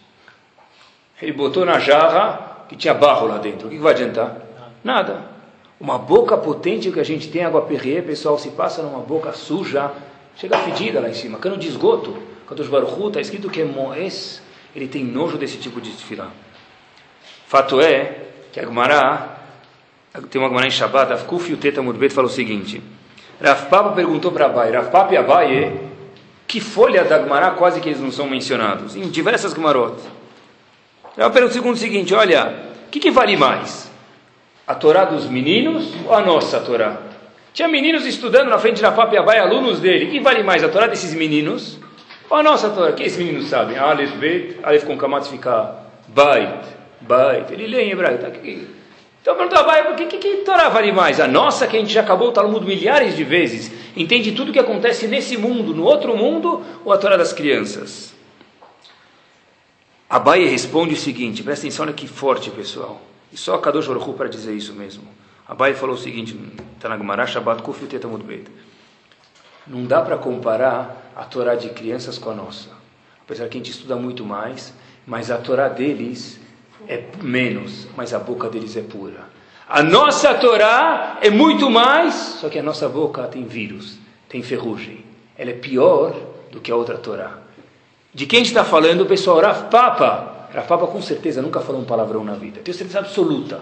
Ele botou na jarra que tinha barro lá dentro. O que vai adiantar? Nada. Uma boca potente que a gente tem, água perrier, pessoal, se passa numa boca suja, chega fedida lá em cima, cano de esgoto. Quando os Baruchu está escrito que é Moés, ele tem nojo desse tipo de desfilar. Fato é que a Gemara, tem uma Gemara em Shabbat, Afkuf e o Teta Mudbet fala o seguinte: Rav Papa perguntou para Abai, Rav Papa e Abai, que folha da Gemara quase que eles não são mencionados? Em diversas Gemarot. Eu pergunto o seguinte: olha, o que, que vale mais? A Torá dos meninos ou a nossa Torá? Tinha meninos estudando na frente da Papiabai, alunos dele. O que vale mais, a Torá desses meninos ou a nossa Torá? O que esses meninos sabem? Aleph, Bet, Aleph com Kamatz fica Bait, Bait. Ele lê em hebraico. Tá? Então perguntou a Bai, por que, que, que Torá vale mais? A nossa, que a gente já acabou o Talmud milhares de vezes, entende tudo o que acontece nesse mundo, no outro mundo, ou a Torá das crianças? Abai responde o seguinte, presta atenção, olha que forte, pessoal. E só Kadosh Baruch para dizer isso mesmo. Abai falou o seguinte, está na Gemara, Shabbat Kuf. Não dá para comparar a Torá de crianças com a nossa. Apesar que a gente estuda muito mais, mas a Torá deles é menos, mas a boca deles é pura. A nossa Torá é muito mais, só que a nossa boca tem vírus, tem ferrugem. Ela é pior do que a outra Torá. De quem está falando, pessoal? Rav Papa. Rav Papa com certeza nunca falou um palavrão na vida. Tenho certeza absoluta.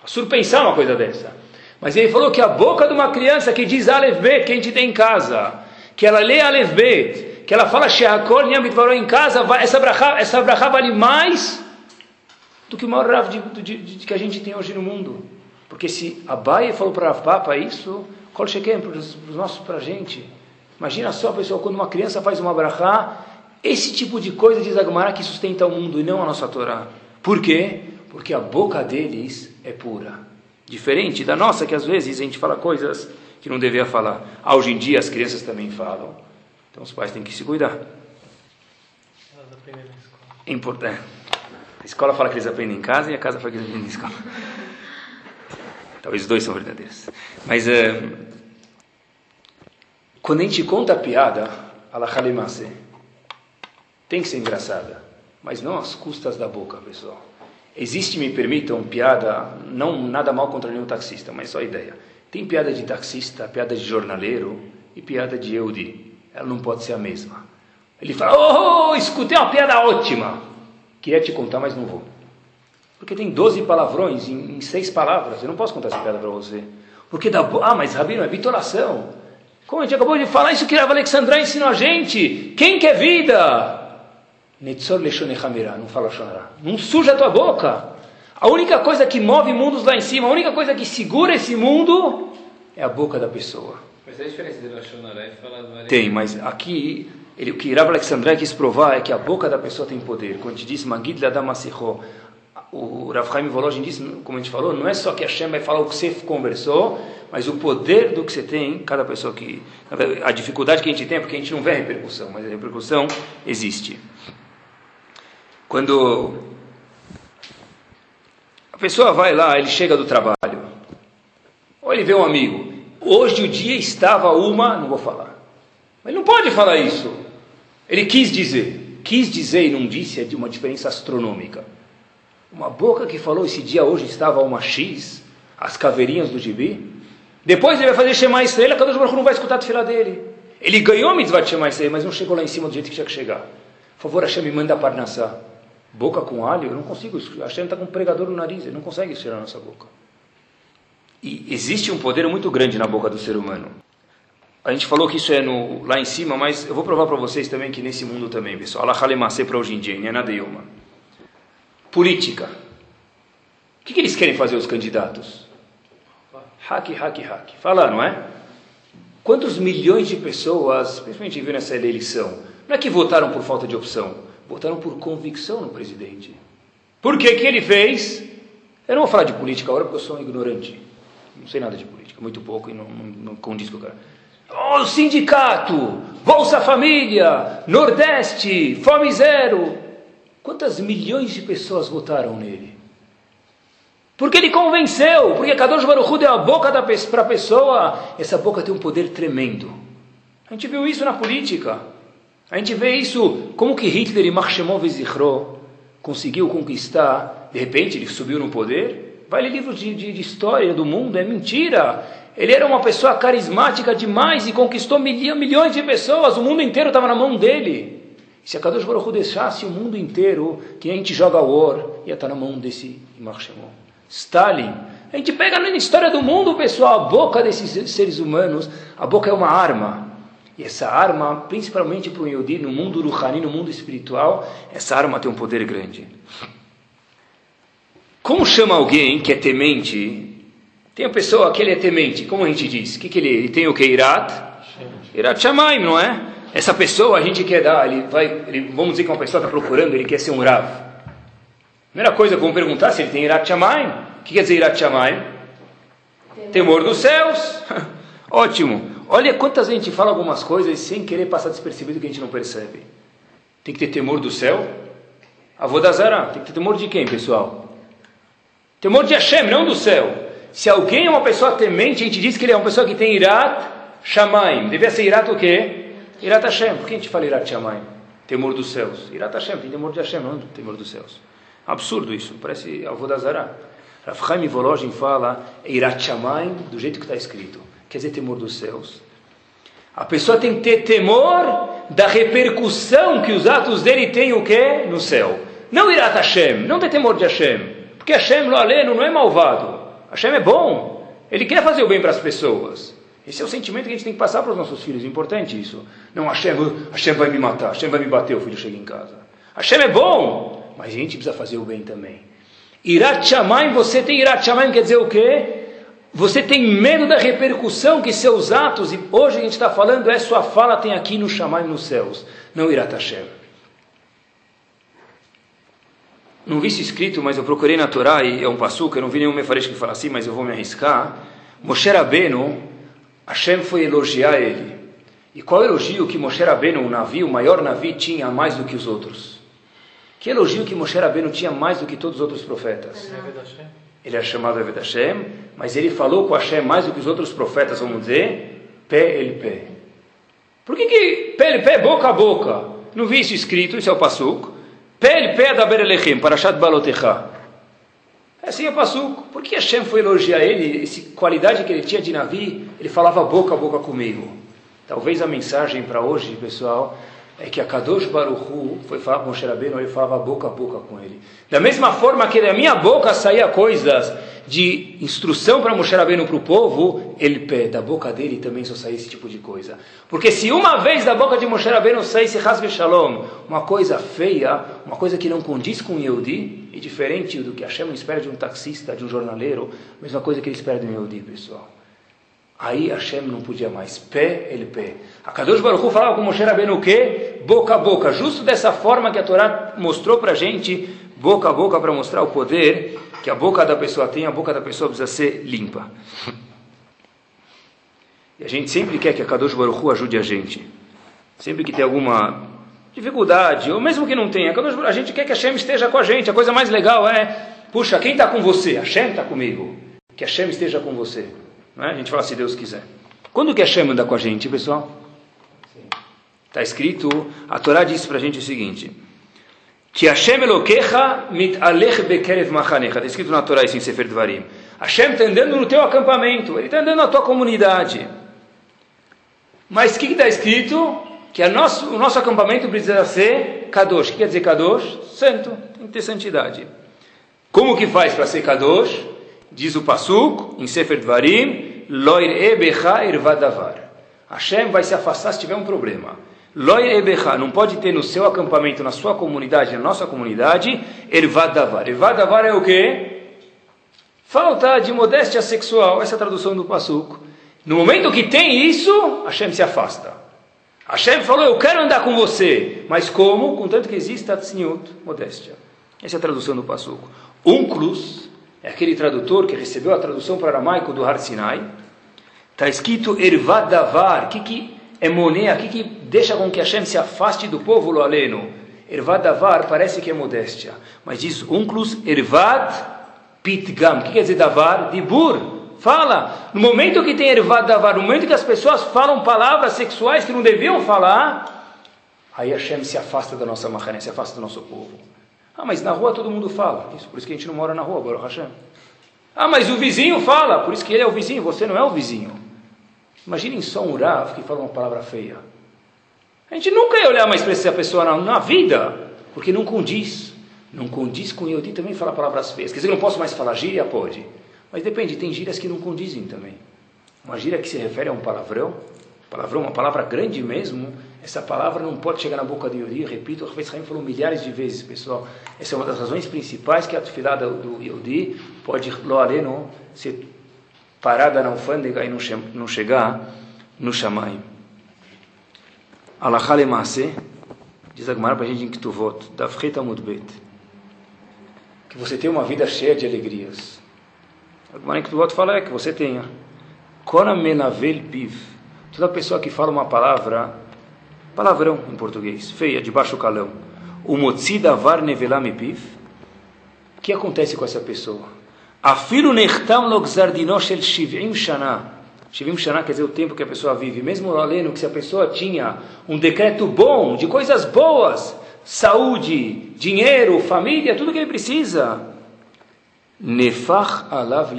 Absurdo pensar uma coisa dessa. Mas ele falou que a boca de uma criança que diz Aleph Bet, que a gente tem em casa, que ela lê Aleph Bet, que ela fala Sheakol Niamitvaró em casa, essa brachá, essa vale mais do que o maior Rav de, de, de, que a gente tem hoje no mundo. Porque se a Baia falou para Rav Papa isso, Kol Shekem, para a gente. Imagina só, pessoal, quando uma criança faz uma brachá, esse tipo de coisa diz Agmará que sustenta o mundo e não a nossa Torá. Por quê? Porque a boca deles é pura. Diferente da nossa, que às vezes a gente fala coisas que não deveria falar. Ah, hoje em dia as crianças também falam. Então os pais têm que se cuidar. Elas aprendem na escola. É importante. A escola fala que eles aprendem em casa e a casa fala que eles aprendem na escola. Talvez os dois são verdadeiros. Mas uh, quando a gente conta a piada, Allah tem que ser engraçada, mas não às custas da boca, pessoal. Existe, me permitam, piada, não nada mal contra nenhum taxista, mas só ideia. Tem piada de taxista, piada de jornaleiro e piada de Eudi. Ela não pode ser a mesma. Ele fala, oh, oh escutei uma piada ótima. Queria te contar, mas não vou. Porque tem 12 palavrões em, em seis palavras. Eu não posso contar essa piada para você. Porque dá... Ah, mas Rabino, é bitolação. Como a gente acabou de falar, isso que a Alexandra ensinou a gente. Quem quer vida? Netzor Leshonechamira, não fala Shonara. Não suja a tua boca. A única coisa que move mundos lá em cima, a única coisa que segura esse mundo é a boca da pessoa. Mas tem diferença de Lashonara e falar Tem, mas aqui, ele, o que Rav Alexandre quis provar é que a boca da pessoa tem poder. Quando te diz Magid o Rav Volozhin disse, como a gente falou, não é só que Hashem vai falar o que você conversou, mas o poder do que você tem, cada pessoa que... A dificuldade que a gente tem é porque a gente não vê a repercussão, mas a repercussão existe. Quando a pessoa vai lá, ele chega do trabalho, ou ele vê um amigo, hoje o dia estava uma, não vou falar, mas não pode falar isso. Ele quis dizer, quis dizer e não disse é de uma diferença astronômica. Uma boca que falou esse dia hoje estava uma X, as caveirinhas do gibi. Depois ele vai fazer Shema Israel, cada Baruch não vai escutar a fila dele. Ele ganhou a mitzvah de Shema Israel, mas não chegou lá em cima do jeito que tinha que chegar. Por favor, Hashem me manda parnassá. Boca com alho, eu não consigo. Hashem está com um pregador no nariz, ele não consegue tirar a nossa boca. E existe um poder muito grande na boca do ser humano. A gente falou que isso é no, lá em cima, mas eu vou provar para vocês também que nesse mundo também, pessoal. Allah Halemase para hoje em dia, não é nada uma política. O que, que eles querem fazer, os candidatos? Hack, hack, hack. Falar, não é? Quantos milhões de pessoas, principalmente viu nessa eleição, não é que votaram por falta de opção, votaram por convicção no presidente. Por que que ele fez? Eu não vou falar de política agora porque eu sou um ignorante. Não sei nada de política, muito pouco e não, não, não condiz com o cara. Oh, sindicato, Bolsa Família, Nordeste, Fome Zero. Quantas milhões de pessoas votaram nele? Porque ele convenceu, porque Kadosh Baruch deu a boca para a pessoa, essa boca tem um poder tremendo. A gente viu isso na política. A gente vê isso, como que Hitler e Marshemov Zichro conseguiu conquistar, de repente ele subiu no poder. Vai ler livros de, de, de história do mundo, é mentira. Ele era uma pessoa carismática demais e conquistou milhões de pessoas, o mundo inteiro estava na mão dele. Se a Kadosh Baruch deixasse o mundo inteiro, que a gente joga war, ia estar na mão desse Imar Stalin. A gente pega na história do mundo, pessoal, a boca desses seres humanos, a boca é uma arma. E essa arma, principalmente para o Yodi, no mundo Ruhani, no mundo espiritual, essa arma tem um poder grande. Como chama alguém que é temente? Tem a pessoa que ele é temente, como a gente diz? que, que ele, ele tem o que? Irat? Irat Shamaim, não é? Essa pessoa a gente quer dar, ele vai, ele, vamos dizer que uma pessoa está procurando, ele quer ser um Rav. Primeira coisa, vamos perguntar se ele tem Irat Shamayim. O que quer dizer Irat Shamayim? Temor dos céus. Ótimo. Olha quantas vezes a gente fala algumas coisas sem querer passar despercebido que a gente não percebe. Tem que ter temor do céu. Avodazara. Tem que ter temor de quem, pessoal? Temor de Hashem, não do céu. Se alguém é uma pessoa temente, a gente diz que ele é uma pessoa que tem Irat Shamayim. Devia ser Irat o quê? Irat Hashem. Por que a gente fala Irat Shamayim? Temor dos céus. Irat Hashem, tem temor de Hashem, não temor dos céus. Absurdo isso, parece avô da Zara. Rav Chaim Volozhin fala Irat Shamayim do jeito que está escrito. Quer dizer, temor dos céus. A pessoa tem que ter temor da repercussão que os atos dele têm o quê? No céu. Não Irat Hashem, não ter temor de Hashem. Porque Hashem, lo aleno, não é malvado. Hashem é bom. Ele quer fazer o bem para as pessoas. Esse é o sentimento que a gente tem que passar para os nossos filhos. Importante isso. Não, Hashem, Hashem vai me matar, Hashem vai me bater, o filho chega em casa. Hashem é bom, mas a gente precisa fazer o bem também. Irat Shamayim, você tem Irat Shamayim, quer dizer o quê? Você tem medo da repercussão que seus atos, e hoje a gente está falando, é sua fala tem aqui no Shamayim nos céus, não Irat Hashem. Não vi isso escrito, mas eu procurei na Torá, e é um passuca, eu não vi nenhum mefaresh que fala assim, mas eu vou me arriscar. Moshe Rabbeinu, Hashem foi elogiar ele. E qual elogio que Moshe Rabbeinu, o navio, o maior navio, tinha mais do que os outros? Que elogio que Moshe Rabbeinu tinha mais do que todos os outros profetas? Ele era chamado Eved Hashem, mas ele falou com Hashem mais do que os outros profetas, vamos dizer, pé ele pé. Por que, que pé ele pé, boca a boca? Não vi isso escrito, isso é o Pasuk. Pé ele pé da Berelechem, Parashat Balotecha. É assim é o Passuco. Por que Hashem foi elogiar ele, essa qualidade que ele tinha de Navi? Ele falava boca a boca comigo. Talvez a mensagem para hoje, pessoal, é que a Kadosh Baruchu foi falar com Moshe Rabbeinu, ele falava boca a boca com ele. Da mesma forma que da minha boca saía coisas de instrução para Moshe Rabbeinu para o povo, ele da boca dele também só saía esse tipo de coisa. Porque se uma vez da boca de Moshe Rabbeinu saísse Hasbe Shalom, uma coisa feia, uma coisa que não condiz com Yehudi, e diferente do que Hashem espera de um taxista, de um jornaleiro, mesma coisa que ele espera de um Yehudi, pessoal. Aí Hashem não podia mais. Pé, ele pé. A Kadosh Baruch Hu falava com Moshe Rabbeinu o quê? Boca a boca. Justo dessa forma que a Torá mostrou para a gente, boca a boca, para mostrar o poder que a boca da pessoa tem, a boca da pessoa precisa ser limpa. E a gente sempre quer que a Kadosh Baruch Hu ajude a gente. Sempre que tem alguma dificuldade, ou mesmo que não tenha, a gente quer que a Hashem esteja com a gente. A coisa mais legal é, puxa, quem está com você? A Hashem está comigo. Que a Hashem esteja com você. Não é? A gente fala se Deus quiser. Quando que a Hashem anda com a gente, pessoal? Está escrito, a Torá diz para a gente o seguinte, que Hashem Elokecha mitalech bekerev machanecha. Está escrito na Torá isso em Sefer Dvarim. Hashem está andando no teu acampamento, Ele está andando na tua comunidade. Mas o que está escrito? Que nosso, o nosso acampamento precisa ser Kadosh. O que quer dizer Kadosh? Santo, tem que ter santidade. Como que faz para ser Kadosh? Diz o Pasuk, em Sefer Dvarim, Loir ebecha ervadavar. Hashem vai se afastar se tiver um problema. Loir ebecha, não pode ter no seu acampamento, na sua comunidade, na nossa comunidade, ervadavar. Ervadavar é o quê? Falta de modéstia sexual. Essa é a tradução do Pasuk. No momento que tem isso, Hashem se afasta. Hashem falou, eu quero andar com você. Mas como? Contanto que exista tzniut, modéstia. Essa é a tradução do Pasuk. Unclus é aquele tradutor que recebeu a tradução para aramaico do Har Sinai. Está escrito Ervadavar. O que, que é monea? O que, que deixa com que Hashem se afaste do povo lo aleno? Ervadavar parece que é modéstia. Mas diz Unclus Ervad Pitgam. O que quer dizer davar? Dibur. Fala. No momento que tem ervad davar, no momento que as pessoas falam palavras sexuais que não deviam falar, aí Hashem se afasta da nossa machané, se afasta do nosso povo. Ah, mas na rua todo mundo fala. Isso, por isso que a gente não mora na rua, Baruch Hashem. Ah, mas o vizinho fala, por isso que ele é o vizinho, você não é o vizinho. Imaginem só um Rav que fala uma palavra feia. A gente nunca ia olhar mais para essa pessoa na, na vida, porque não condiz. Não condiz com Yodi também falar palavras feias. Quer dizer, eu não posso mais falar gíria? Pode. Mas depende, tem gírias que não condizem também. Uma gíria que se refere a um palavrão, palavrão, uma palavra grande mesmo, essa palavra não pode chegar na boca de Yodi, repito, o Rafael Haim falou milhares de vezes, pessoal. Essa é uma das razões principais que a tefilada do Yodi pode, lo aleno, ser parada na alfândega e não, não chegar no Shammai. Alachá lemase, diz a Gemara para a gente em Ketuvot, Davchet Amudbet, que você tem uma vida cheia de alegrias. A Gemara em Ketuvot fala é que você tenha. Kona menavel piv. Toda pessoa que fala uma palavra, palavrão em português, feia, de baixo calão. O motzi davar nevelame piv. O que acontece com essa pessoa? Afilu nechtam logzardino shel shivim shana. Shivim shana quer dizer o tempo que a pessoa vive. Mesmo além que se a pessoa tinha um decreto bom, de coisas boas, saúde, dinheiro, família, tudo que ele precisa, Nefach alav.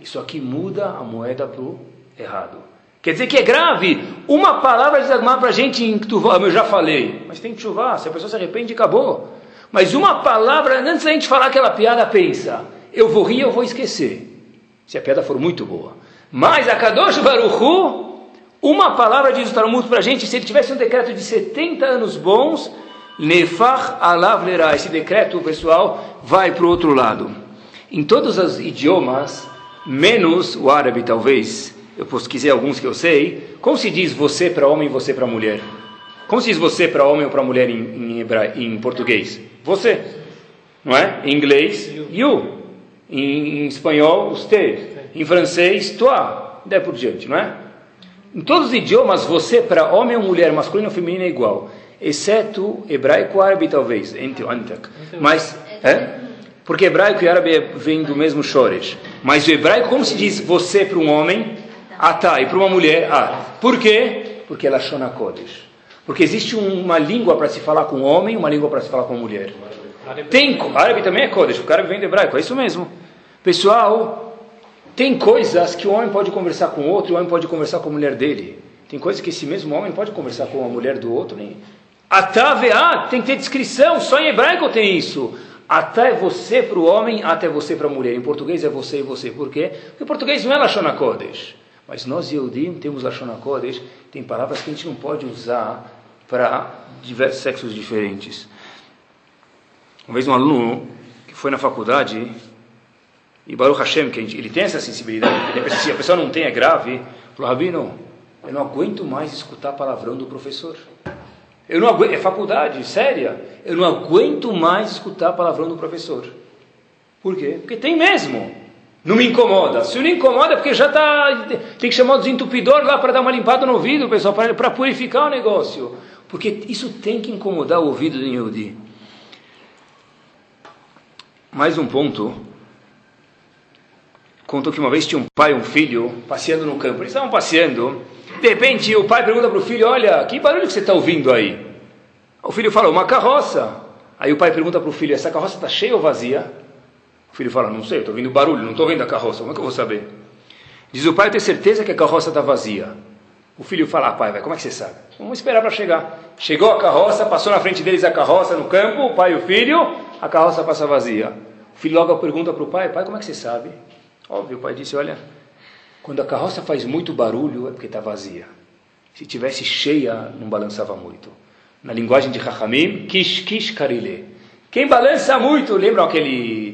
Isso aqui muda a moeda para o errado. Quer dizer que é grave. Uma palavra de Zagmar para a gente em Ktuvá, eu já falei. Mas tem que chuvar, se a pessoa se arrepende, acabou. Mas uma palavra, antes da gente falar aquela piada, pensa. Eu vou rir, eu vou esquecer. Se a piada for muito boa. Mas a Kadosh Baruchu, uma palavra diz o Talmud para a gente, se ele tivesse um decreto de 70 anos bons, Nefach alav lera. Esse decreto, pessoal, vai para o outro lado. Em todos os idiomas, menos o árabe talvez, eu quiser alguns que eu sei, como se diz você para homem e você para mulher? Como se diz você para homem ou para mulher em, em, hebra... em português? Você, não é? Em inglês, you. Em, em espanhol, usted. Em francês, toi. Daí por diante, não é? Em todos os idiomas, você para homem ou mulher, masculino ou feminino é igual, exceto hebraico árabe talvez, mas é? Porque hebraico e árabe vêm do mesmo shoresh. Mas o hebraico, como se diz você para um homem? Atá. E para uma mulher? Ah. Por quê? Porque ela shona kodesh. Porque existe uma língua para se falar com um homem uma língua para se falar com uma mulher. Tem, árabe também é kodesh, o árabe vem do hebraico, é isso mesmo. Pessoal, tem coisas que o homem pode conversar com o outro o homem pode conversar com a mulher dele. Tem coisas que esse mesmo homem pode conversar com a mulher do outro. Nem... Atá, tem que ter descrição, só em hebraico tem isso. Até você para o homem, até você para a mulher. Em português é você e você. Por quê? Porque em português não é Lashon Kodesh. Mas nós, Yehudim, temos Lashon Kodesh. Tem palavras que a gente não pode usar para diversos sexos diferentes. Uma vez um aluno que foi na faculdade E Baruch Hashem, que ele tem essa sensibilidade, se a pessoa não tem, é grave. Falou, Rabino, eu não aguento mais escutar palavrão do professor. Eu não aguento, é faculdade, séria. Eu não aguento mais escutar palavrão do professor. Por quê? Porque tem mesmo. Não me incomoda. Se não incomoda, é porque já está. Tem que chamar o desentupidor lá para dar uma limpada no ouvido, pessoal, para purificar o negócio. Porque isso tem que incomodar o ouvido do Yehudi. Mais um ponto. Contou que uma vez tinha um pai e um filho passeando no campo. Eles estavam passeando. De repente, o pai pergunta para o filho: Olha, que barulho que você está ouvindo aí? O filho fala: Uma carroça. Aí o pai pergunta para o filho: Essa carroça está cheia ou vazia? Filho fala: Não sei, estou ouvindo barulho, não estou vendo a carroça. Como é que eu vou saber? Diz o pai: Eu tenho certeza que a carroça está vazia. O filho fala: ah, Pai, vai, como é que você sabe? Vamos esperar para chegar. Chegou a carroça, passou na frente deles a carroça no campo, o pai e o filho, a carroça passa vazia. O filho logo pergunta para o pai: Pai, como é que você sabe? Óbvio, o pai disse: Olha, quando a carroça faz muito barulho é porque está vazia. Se tivesse cheia, não balançava muito. Na linguagem de Rahamim, kish kish karile. Quem balança muito, lembram aquele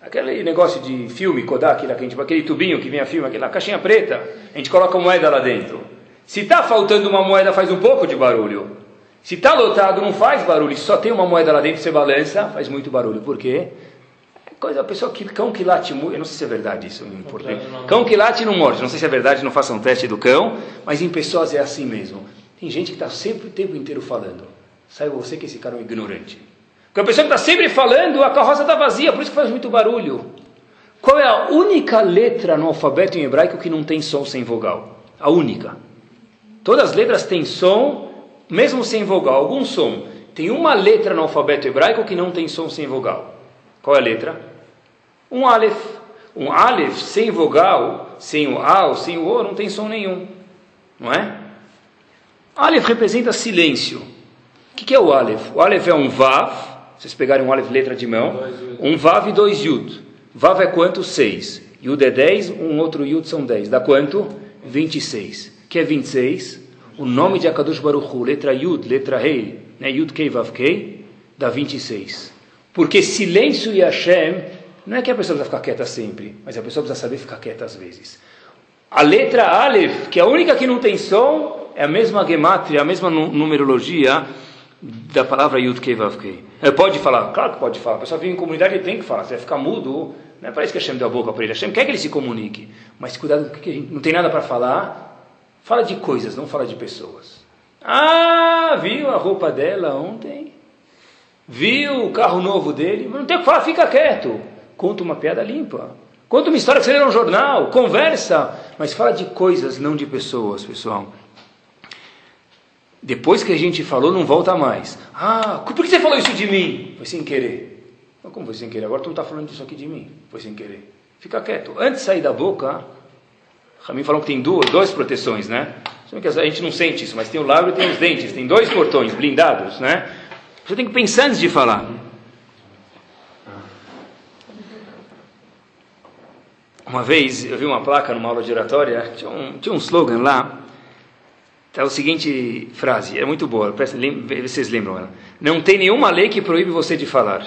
aquele negócio de filme Kodak, aquele, aquele tubinho que vem a filme, aquela caixinha preta, a gente coloca moeda lá dentro. Se está faltando uma moeda, faz um pouco de barulho. Se está lotado, não faz barulho. Se só tem uma moeda lá dentro, você balança, faz muito barulho. Por quê? coisa, a pessoa que cão que late muito, eu não sei se é verdade isso em português. Cão que late não morde, não sei se é verdade, não façam um teste do cão, mas em pessoas é assim mesmo. Tem gente que está sempre o tempo inteiro falando. Saiba você que esse cara é um ignorante. Porque a pessoa que está sempre falando, a carroça está vazia, por isso que faz muito barulho. Qual é a única letra no alfabeto em hebraico que não tem som sem vogal? A única. Todas as letras têm som, mesmo sem vogal, algum som. Tem uma letra no alfabeto hebraico que não tem som sem vogal. Qual é a letra? Um Aleph. Um Aleph sem vogal, sem o A sem o O, não tem som nenhum. Não é? Aleph representa silêncio. O que é o Aleph? O Aleph é um Vav, vocês pegarem um Aleph letra de mão, um Vav e dois Yud. Vav é quanto? Seis. Yud é dez, um outro Yud são dez. Dá quanto? 26. O que é 26? O nome de Akadosh Baruch Hu, letra Yud, letra Rei, né? Yud Kei Vav Kei, dá 26. Porque silêncio e Hashem não é que a pessoa precisa ficar quieta sempre, mas a pessoa precisa saber ficar quieta às vezes. A letra Aleph, que é a única que não tem som, é a mesma gematria, a mesma numerologia da palavra Yud Kei Vav Kei. É, pode falar? Claro que pode falar. A pessoa vive em comunidade e tem que falar. Você vai ficar mudo, não é para isso que Hashem deu a boca para ele. Hashem quer que ele se comunique. Mas cuidado, que a gente não tem nada para falar. Fala de coisas, não fala de pessoas. Ah, viu a roupa dela ontem? Viu o carro novo dele? Mas não tem o que falar, fica quieto. Conta uma piada limpa. Conta uma história que você lê no jornal, conversa, mas fala de coisas, não de pessoas, pessoal. Depois que a gente falou, não volta mais. Ah, por que você falou isso de mim? Foi sem querer. Mas como foi sem querer? Agora tu não está falando disso aqui de mim. Foi sem querer. Fica quieto. Antes de sair da boca, Ramin falou que tem duas, duas proteções, né? A gente não sente isso, mas tem o lábio e tem os dentes. Tem dois portões blindados, né? Você tem que pensar antes de falar. Uma vez eu vi uma placa numa aula de oratória, tinha um, tinha um slogan lá, tá a seguinte frase, é muito boa, vocês lembram ela. Não tem nenhuma lei que proíbe você de falar,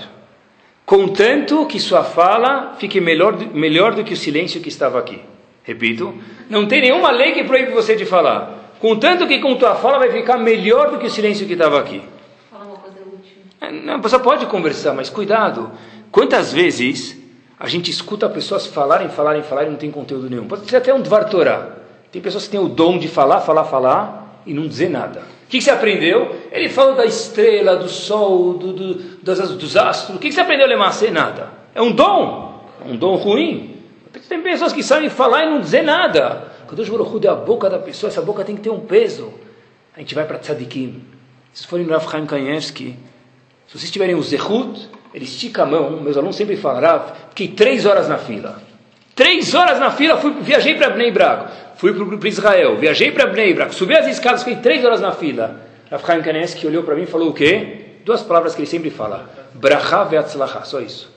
contanto que sua fala fique melhor, melhor do que o silêncio que estava aqui. Repito, não tem nenhuma lei que proíbe você de falar, contanto que com tua fala vai ficar melhor do que o silêncio que estava aqui. Fala uma coisa útil. É, não, a pessoa pode conversar, mas cuidado. Quantas vezes a gente escuta pessoas falarem, falarem, falarem e não tem conteúdo nenhum. Pode ser até um Dvar Torah. Tem pessoas que têm o dom de falar, falar, falar e não dizer nada. O que, você aprendeu? Ele falou da estrela, do sol, do, do, dos, dos, astros. O que, você aprendeu, Lemacê? Nada. É um dom. É um dom ruim. Tem pessoas que sabem falar e não dizer nada. Quando Deus Baruch é a boca da pessoa, essa boca tem que ter um peso. A gente vai para Tzadikim. Se forem no Rav Chaim se vocês tiverem o Zehut, ele estica a mão, meus alunos sempre falam, fiquei três horas na fila. Três horas na fila, fui, viajei para Bnei Brak, fui para Israel, viajei para Bnei Brak, subi as escadas, fiquei três horas na fila. Rav Chaim Kaneski olhou para mim e falou o quê? Duas palavras que ele sempre fala, Bracha ve'atzlacha, só isso.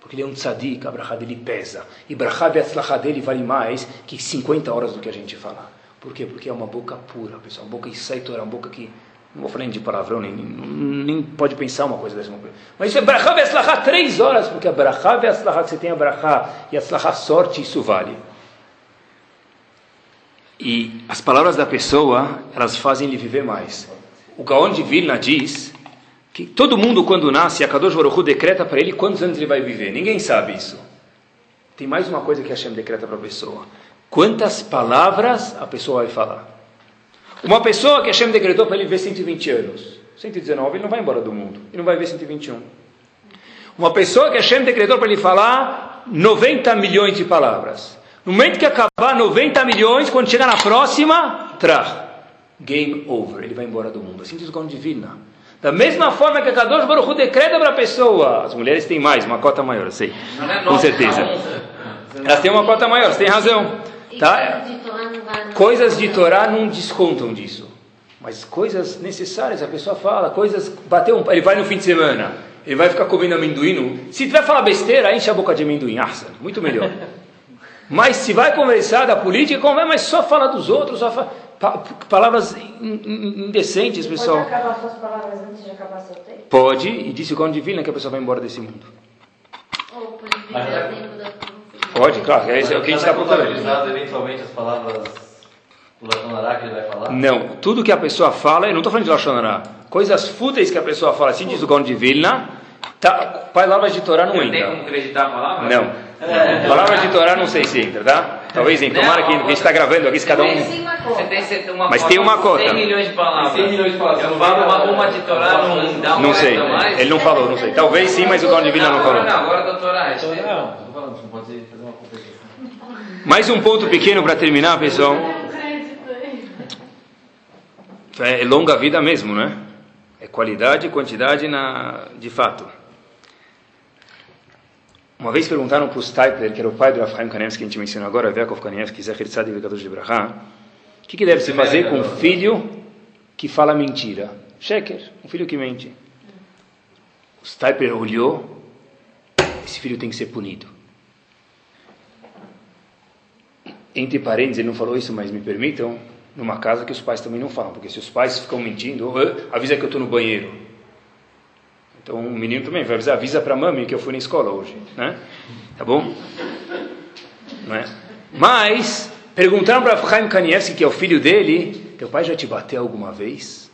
Porque ele é um tzadik, a bracha dele pesa. E bracha ve'atzlacha dele vale mais que 50 horas do que a gente fala. Por quê? Porque é uma boca pura, pessoal. Uma boca sai uma boca que Não vou falar de palavrão, nem, nem pode pensar uma coisa dessa. Mas isso é brachá ve'aslachá três horas, porque a brachá ve'aslachá, que você tem a brachá e a aslachá sorte, isso vale. E as palavras da pessoa, elas fazem ele viver mais. O Gaon de Vilna diz que todo mundo quando nasce, a Kadosh Baruch decreta para ele quantos anos ele vai viver. Ninguém sabe isso. Tem mais uma coisa que Hashem decreta para a pessoa. Quantas palavras a pessoa vai falar? Uma pessoa que Hashem decretou para ele viver 120 anos, 119, ele não vai embora do mundo, ele não vai viver 121. Uma pessoa que Hashem decretou para ele falar 90 milhões de palavras. No momento que acabar 90 milhões, quando chegar na próxima, tra, game over, ele vai embora do mundo. Assim diz o Gaon de Vilna. Da mesma forma que a Kadosh Baruch Hu decreta para a pessoa, as mulheres têm mais, uma cota maior, eu sei, é com certeza. Elas têm uma cota maior, você tem razão. Tá? Coisas de Torá não descontam disso. Mas coisas necessárias, a pessoa fala, coisas. Bateu um, ele vai no fim de semana, ele vai ficar comendo amendoim. Se tiver falar besteira, enche a boca de amendoim. Ah, muito melhor. Mas se vai conversar da política, como é, mas só fala dos outros, só fala, pa, palavras indecentes, pessoal. Pode acabar suas palavras antes de acabar seu tempo? Pode, e disse o Conde de Vilna que a pessoa vai embora desse mundo. Ou pode viver o tempo da Pode, claro, é, é o que a gente está procurando. eventualmente as palavras do Lashonará que ele vai falar? Não, tudo que a pessoa fala, eu não estou falando de Lashonará, coisas fúteis que a pessoa fala, assim diz o Gaon de Vilna, tá, palavras de Torá não Tem entra. como acreditar a palavra? Não. Palavras de Torá não sei se entra, tá? Talvez entra. Tomara que a gente está gravando aqui, se cada um. Você tem Mas tem uma cota. 100 milhões de palavras. 100 milhões de palavras. Eu falo uma, uma de Torá, não dá uma Não sei. Ele não falou, não sei. Talvez sim, mas o Gaon de Vilna não falou. não, agora da Torá. acho que- Não, não pode fazer uma. Mais um ponto pequeno para terminar, pessoal. É longa vida mesmo, né? É qualidade e quantidade na, de fato. Uma vez perguntaram para o Stipler, que era o pai do Rafael Kanevsky, que a gente mencionou agora, Yakov Kanevsky, Zecher Tzadik Vekadosh de Brahá, o que, que deve se fazer com um filho que fala mentira? Sheker, um filho que mente. O Stipler olhou, esse filho tem que ser punido. Entre parênteses, ele não falou isso, mas me permitam, numa casa que os pais também não falam, porque se os pais ficam mentindo, "Ô, avisa que eu estou no banheiro. Então o menino também vai avisar, avisa para a mami que eu fui na escola hoje, né? Tá bom? Não é? Mas perguntaram para Chaim Kanievski, que é o filho dele, teu pai já te bateu alguma vez?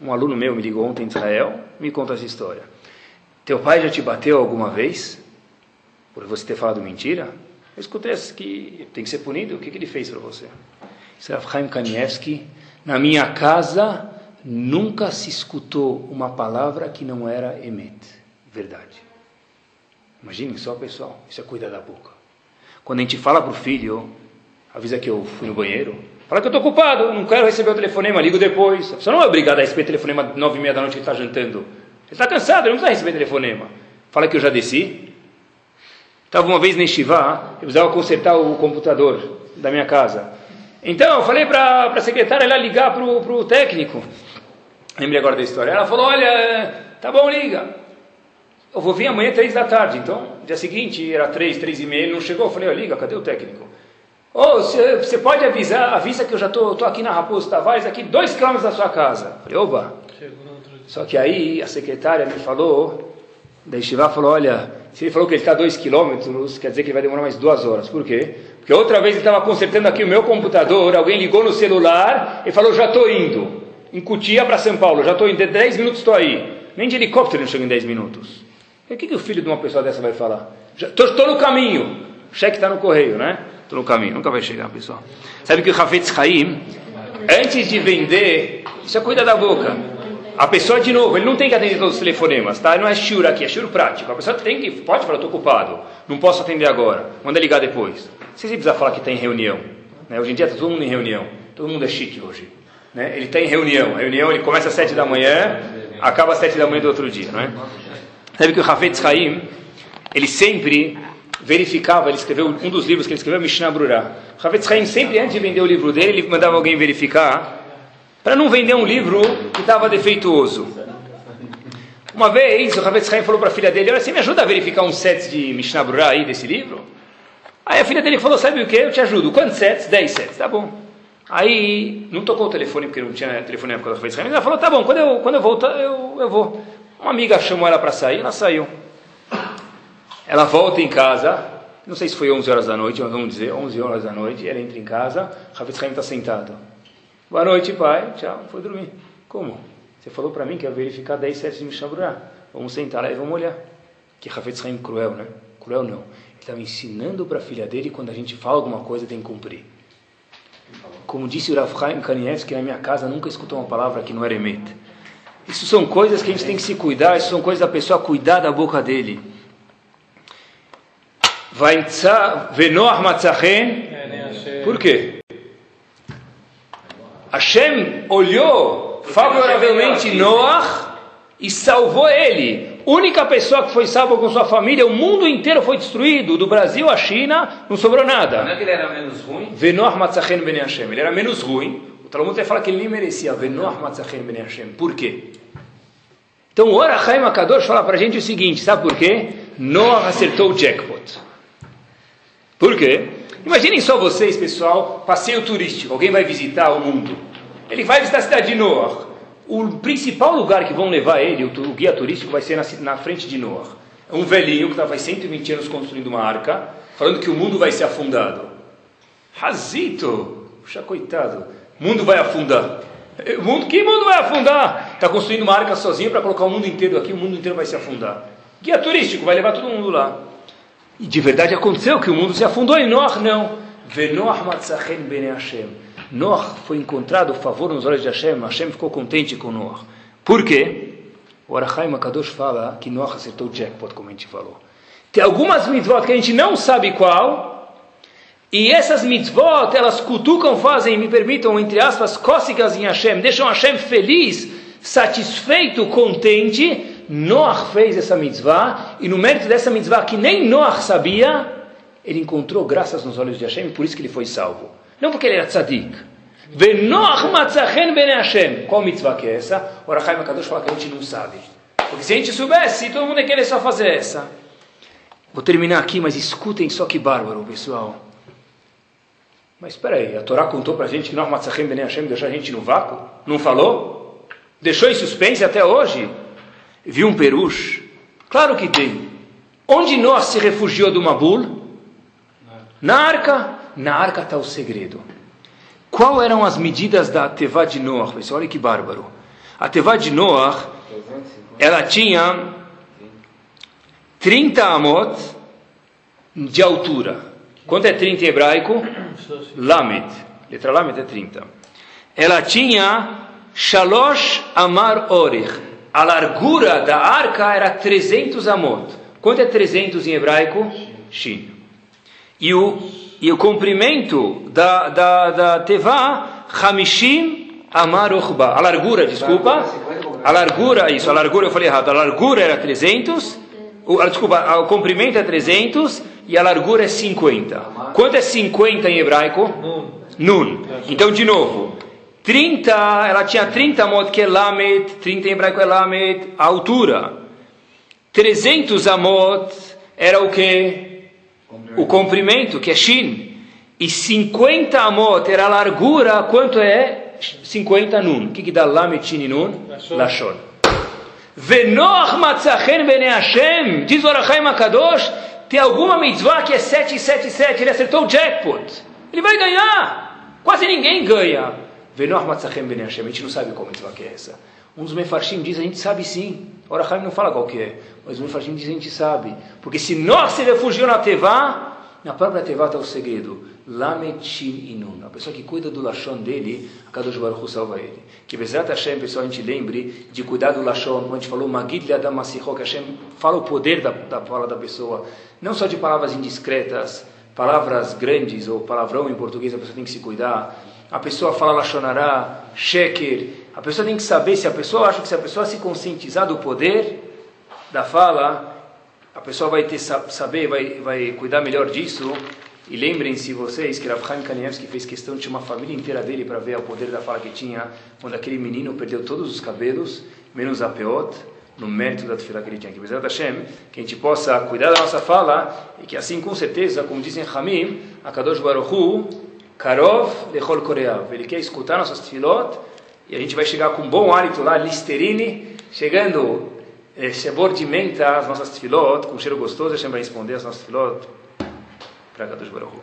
Um aluno meu me ligou ontem em Israel, me conta essa história. Teu pai já te bateu alguma vez? Por você ter falado mentira? Eu escutei que tem que ser punido. O que, que ele fez para você? Isso é Chaim Kanievski. Na minha casa nunca se escutou uma palavra que não era emet, verdade. Imaginem só, pessoal, isso é cuidar da boca. Quando a gente fala para o filho, avisa que eu fui no banheiro, fala que eu estou ocupado, não quero receber o telefonema, ligo depois. Pessoa não é obrigada a receber telefonema nove e meia da noite que está jantando. Ele está cansado, ele não precisa receber telefonema. Fala que eu já desci. Estava uma vez na Estivá, eu precisava consertar o computador da minha casa. Então, eu falei para a secretária lá ligar para o técnico. Lembrei agora da história. Ela falou, olha, tá bom, liga. Eu vou vir amanhã três da tarde. Então, dia seguinte, era três, três e meia, ele não chegou. Eu falei, ó, liga, cadê o técnico? Ô, você pode avisar, avisa que eu já estou tô, tô aqui na Raposo Tavares, aqui dois quilômetros da sua casa. Eu falei, oba. Só que aí a secretária me falou, da Estivá falou, olha, se ele falou que ele está a dois quilômetros, quer dizer que ele vai demorar mais duas horas. Por quê? Porque outra vez ele estava consertando aqui o meu computador, alguém ligou no celular e falou, já estou indo. Em Cutia para São Paulo, já estou indo, em 10 minutos estou aí. Nem de helicóptero não chega em 10 minutos. E o que, que o filho de uma pessoa dessa vai falar? Estou no caminho. O cheque está no correio, né? Estou no caminho, nunca vai chegar, pessoal. Sabe que o Hafetz Haim, antes de vender, isso é cuida da boca. A pessoa, de novo, ele não tem que atender todos os telefonemas, tá? Não é shura aqui, é shura prático. A pessoa tem que, pode falar, estou ocupado, não posso atender agora, manda ligar depois. Você precisa falar que está em reunião, né? hoje em dia está todo mundo em reunião, todo mundo é chique hoje. Né? Ele está em reunião, a reunião ele começa às sete da manhã, acaba às sete da manhã do outro dia, não é? Sabe que o Hafetz Haim, ele sempre verificava, ele escreveu um dos livros que ele escreveu, Mishnah Brurah. O Hafetz Haim sempre, antes de vender o livro dele, ele mandava alguém verificar, para não vender um livro que estava defeituoso. Uma vez, o Hafetz Haim falou para a filha dele, olha, você me ajuda a verificar uns sets de Mishnah Brurah aí, desse livro? Aí a filha dele falou, sabe o que? Eu te ajudo. Quantos sets? Dez sets. Tá bom. Aí, não tocou o telefone, porque não tinha telefone na época da Rafael Ela falou, tá bom, quando eu, quando eu voltar, eu, eu vou. Uma amiga chamou ela para sair, ela saiu. Ela volta em casa, não sei se foi 11 horas da noite, vamos dizer, 11 horas da noite, ela entra em casa, Rafael Haim está sentado. Boa noite, pai. Tchau, foi dormir. Como? Você falou para mim que ia verificar 10 sets de Mishaburah. Vamos sentar lá e vamos olhar. Que Rafael Haim cruel, né? Cruel não. Ele estava ensinando para a filha dele quando a gente fala alguma coisa tem que cumprir. Como disse o Rav Chaim Kanievski, na minha casa nunca escutou uma palavra que não era emet. Isso são coisas que a gente tem que se cuidar, isso são coisas da pessoa cuidar da boca dele. Venoach matzachen. Por quê? Hashem olhou favoravelmente Noach e salvou ele. Única pessoa que foi salva com sua família, o mundo inteiro foi destruído, do Brasil à China, não sobrou nada. Não é que ele era menos ruim? Matzachen ben Hashem. Ele era menos ruim. O Talmud vai falar que ele nem merecia. Venoach matzachen ben Hashem. Por quê? Então o Orachaim Akadosh fala para a gente o seguinte, sabe por quê? Noah acertou o jackpot. Por quê? Imaginem só vocês, pessoal, passeio turístico, alguém vai visitar o mundo. Ele vai visitar a cidade de Noah. O principal lugar que vão levar ele, o, guia turístico, vai ser na, na frente de Noah. É um velhinho que estava faz 120 anos construindo uma arca, falando que o mundo vai ser afundado. Razito, puxa coitado, o mundo vai afundar. O mundo, que mundo vai afundar? Está construindo uma arca sozinho para colocar o mundo inteiro aqui, o mundo inteiro vai se afundar. Guia turístico, vai levar todo mundo lá. E de verdade aconteceu que o mundo se afundou e Noah não. Venoach matzachen bene Hashem. Noah foi encontrado favor nos olhos de Hashem. Hashem ficou contente com Noah. Por quê? O Arachaim Akadosh fala que Noah acertou o jackpot, como a gente falou. Tem algumas mitzvot que a gente não sabe qual, e essas mitzvot, elas cutucam, fazem, me permitam, entre aspas, cócegas em Hashem, deixam Hashem feliz, satisfeito, contente, Noach fez essa mitzvah, e no mérito dessa mitzvah que nem Noach sabia, ele encontrou graças nos olhos de Hashem, e por isso que ele foi salvo. Não porque ele era tzadik. Venoach matzachen ben Hashem. Qual mitzvah que é essa? O Arachaim Akadosh fala que a gente não sabe. Porque se a gente soubesse, todo mundo ia querer só fazer essa. Vou terminar aqui, mas escutem só que bárbaro, pessoal. Mas espera aí, a Torá contou para a gente que Noach matzachen ben Hashem deixou a gente no vácuo? Não falou? Deixou em suspense até hoje? Viu um peruche? Claro que tem. Onde Noah se refugiou do Mabul? Na arca. Na arca está o segredo. Qual eram as medidas da Tevá de Noah? Pessoal, olha que bárbaro. A Tevá de Noah, ela tinha 30 amot de altura. Quanto é 30 em hebraico? Lamed. Letra Lamed é 30. Ela tinha Shalosh Amar Orich a largura da arca era 300 amot. Quanto é 300 em hebraico? Shin. E o, e o comprimento da, da, da tevá, Hamishim amar uchba. A largura, desculpa. A largura, isso, a largura eu falei errado. A largura era 300. O, desculpa, o comprimento é 300 e a largura é 50. Quanto é 50 em hebraico? Nun. Então, de novo, 30, ela tinha 30 amot que é lamet, 30 em hebraico é lamet, a altura. 300 amot era o que? O comprimento, que é shin. E 50 amot era a largura, quanto é? 50 nun. O que, que dá lamet, shin e nun? Lashon. Venoch matzachen bene Hashem, diz o Arachaim Akadosh, tem alguma mitzvah que é 777, ele acertou o jackpot. Ele vai ganhar. Quase ninguém ganha. Venor Matzachem Ben Hashem, a gente não sabe qual mitzvah que é essa. Um dos Mefarshim diz, a gente sabe sim. Ora, Haim não fala qual que é, mas o Mefarshim diz, a gente sabe. Porque se nós se refugiou na Tevá, na própria Tevá está o segredo. Lametim Inun. A pessoa que cuida do Lashon dele, a Kadosh Baruch salva ele. Que Bezrat Hashem, pessoal, a gente lembre de cuidar do Lashon. Quando a gente falou Magid Leadam que Hashem fala o poder da, da fala da pessoa. Não só de palavras indiscretas, palavras grandes ou palavrão em português, a pessoa tem que se cuidar a pessoa fala Lashonará, Sheker, a pessoa tem que saber, se a pessoa acha que se a pessoa se conscientizar do poder da fala, a pessoa vai ter saber, vai, vai cuidar melhor disso. E lembrem-se vocês que Rav Chaim Kanievski fez questão de chamar a família inteira dele para ver o poder da fala que tinha quando aquele menino perdeu todos os cabelos, menos a peot, no mérito da tefilá que ele tinha. Que Bezerra Hashem, que a gente possa cuidar da nossa fala e que assim, com certeza, como dizem Hamim, a Kadosh Baruch Karov lechol koreav. Ele quer escutar nossas tefilot e a gente vai chegar com um bom hálito lá, Listerine, chegando é, sabor de menta as nossas tefilot, com cheiro gostoso, gente vai responder as nossas tefilot para Kadosh Baruch Hu.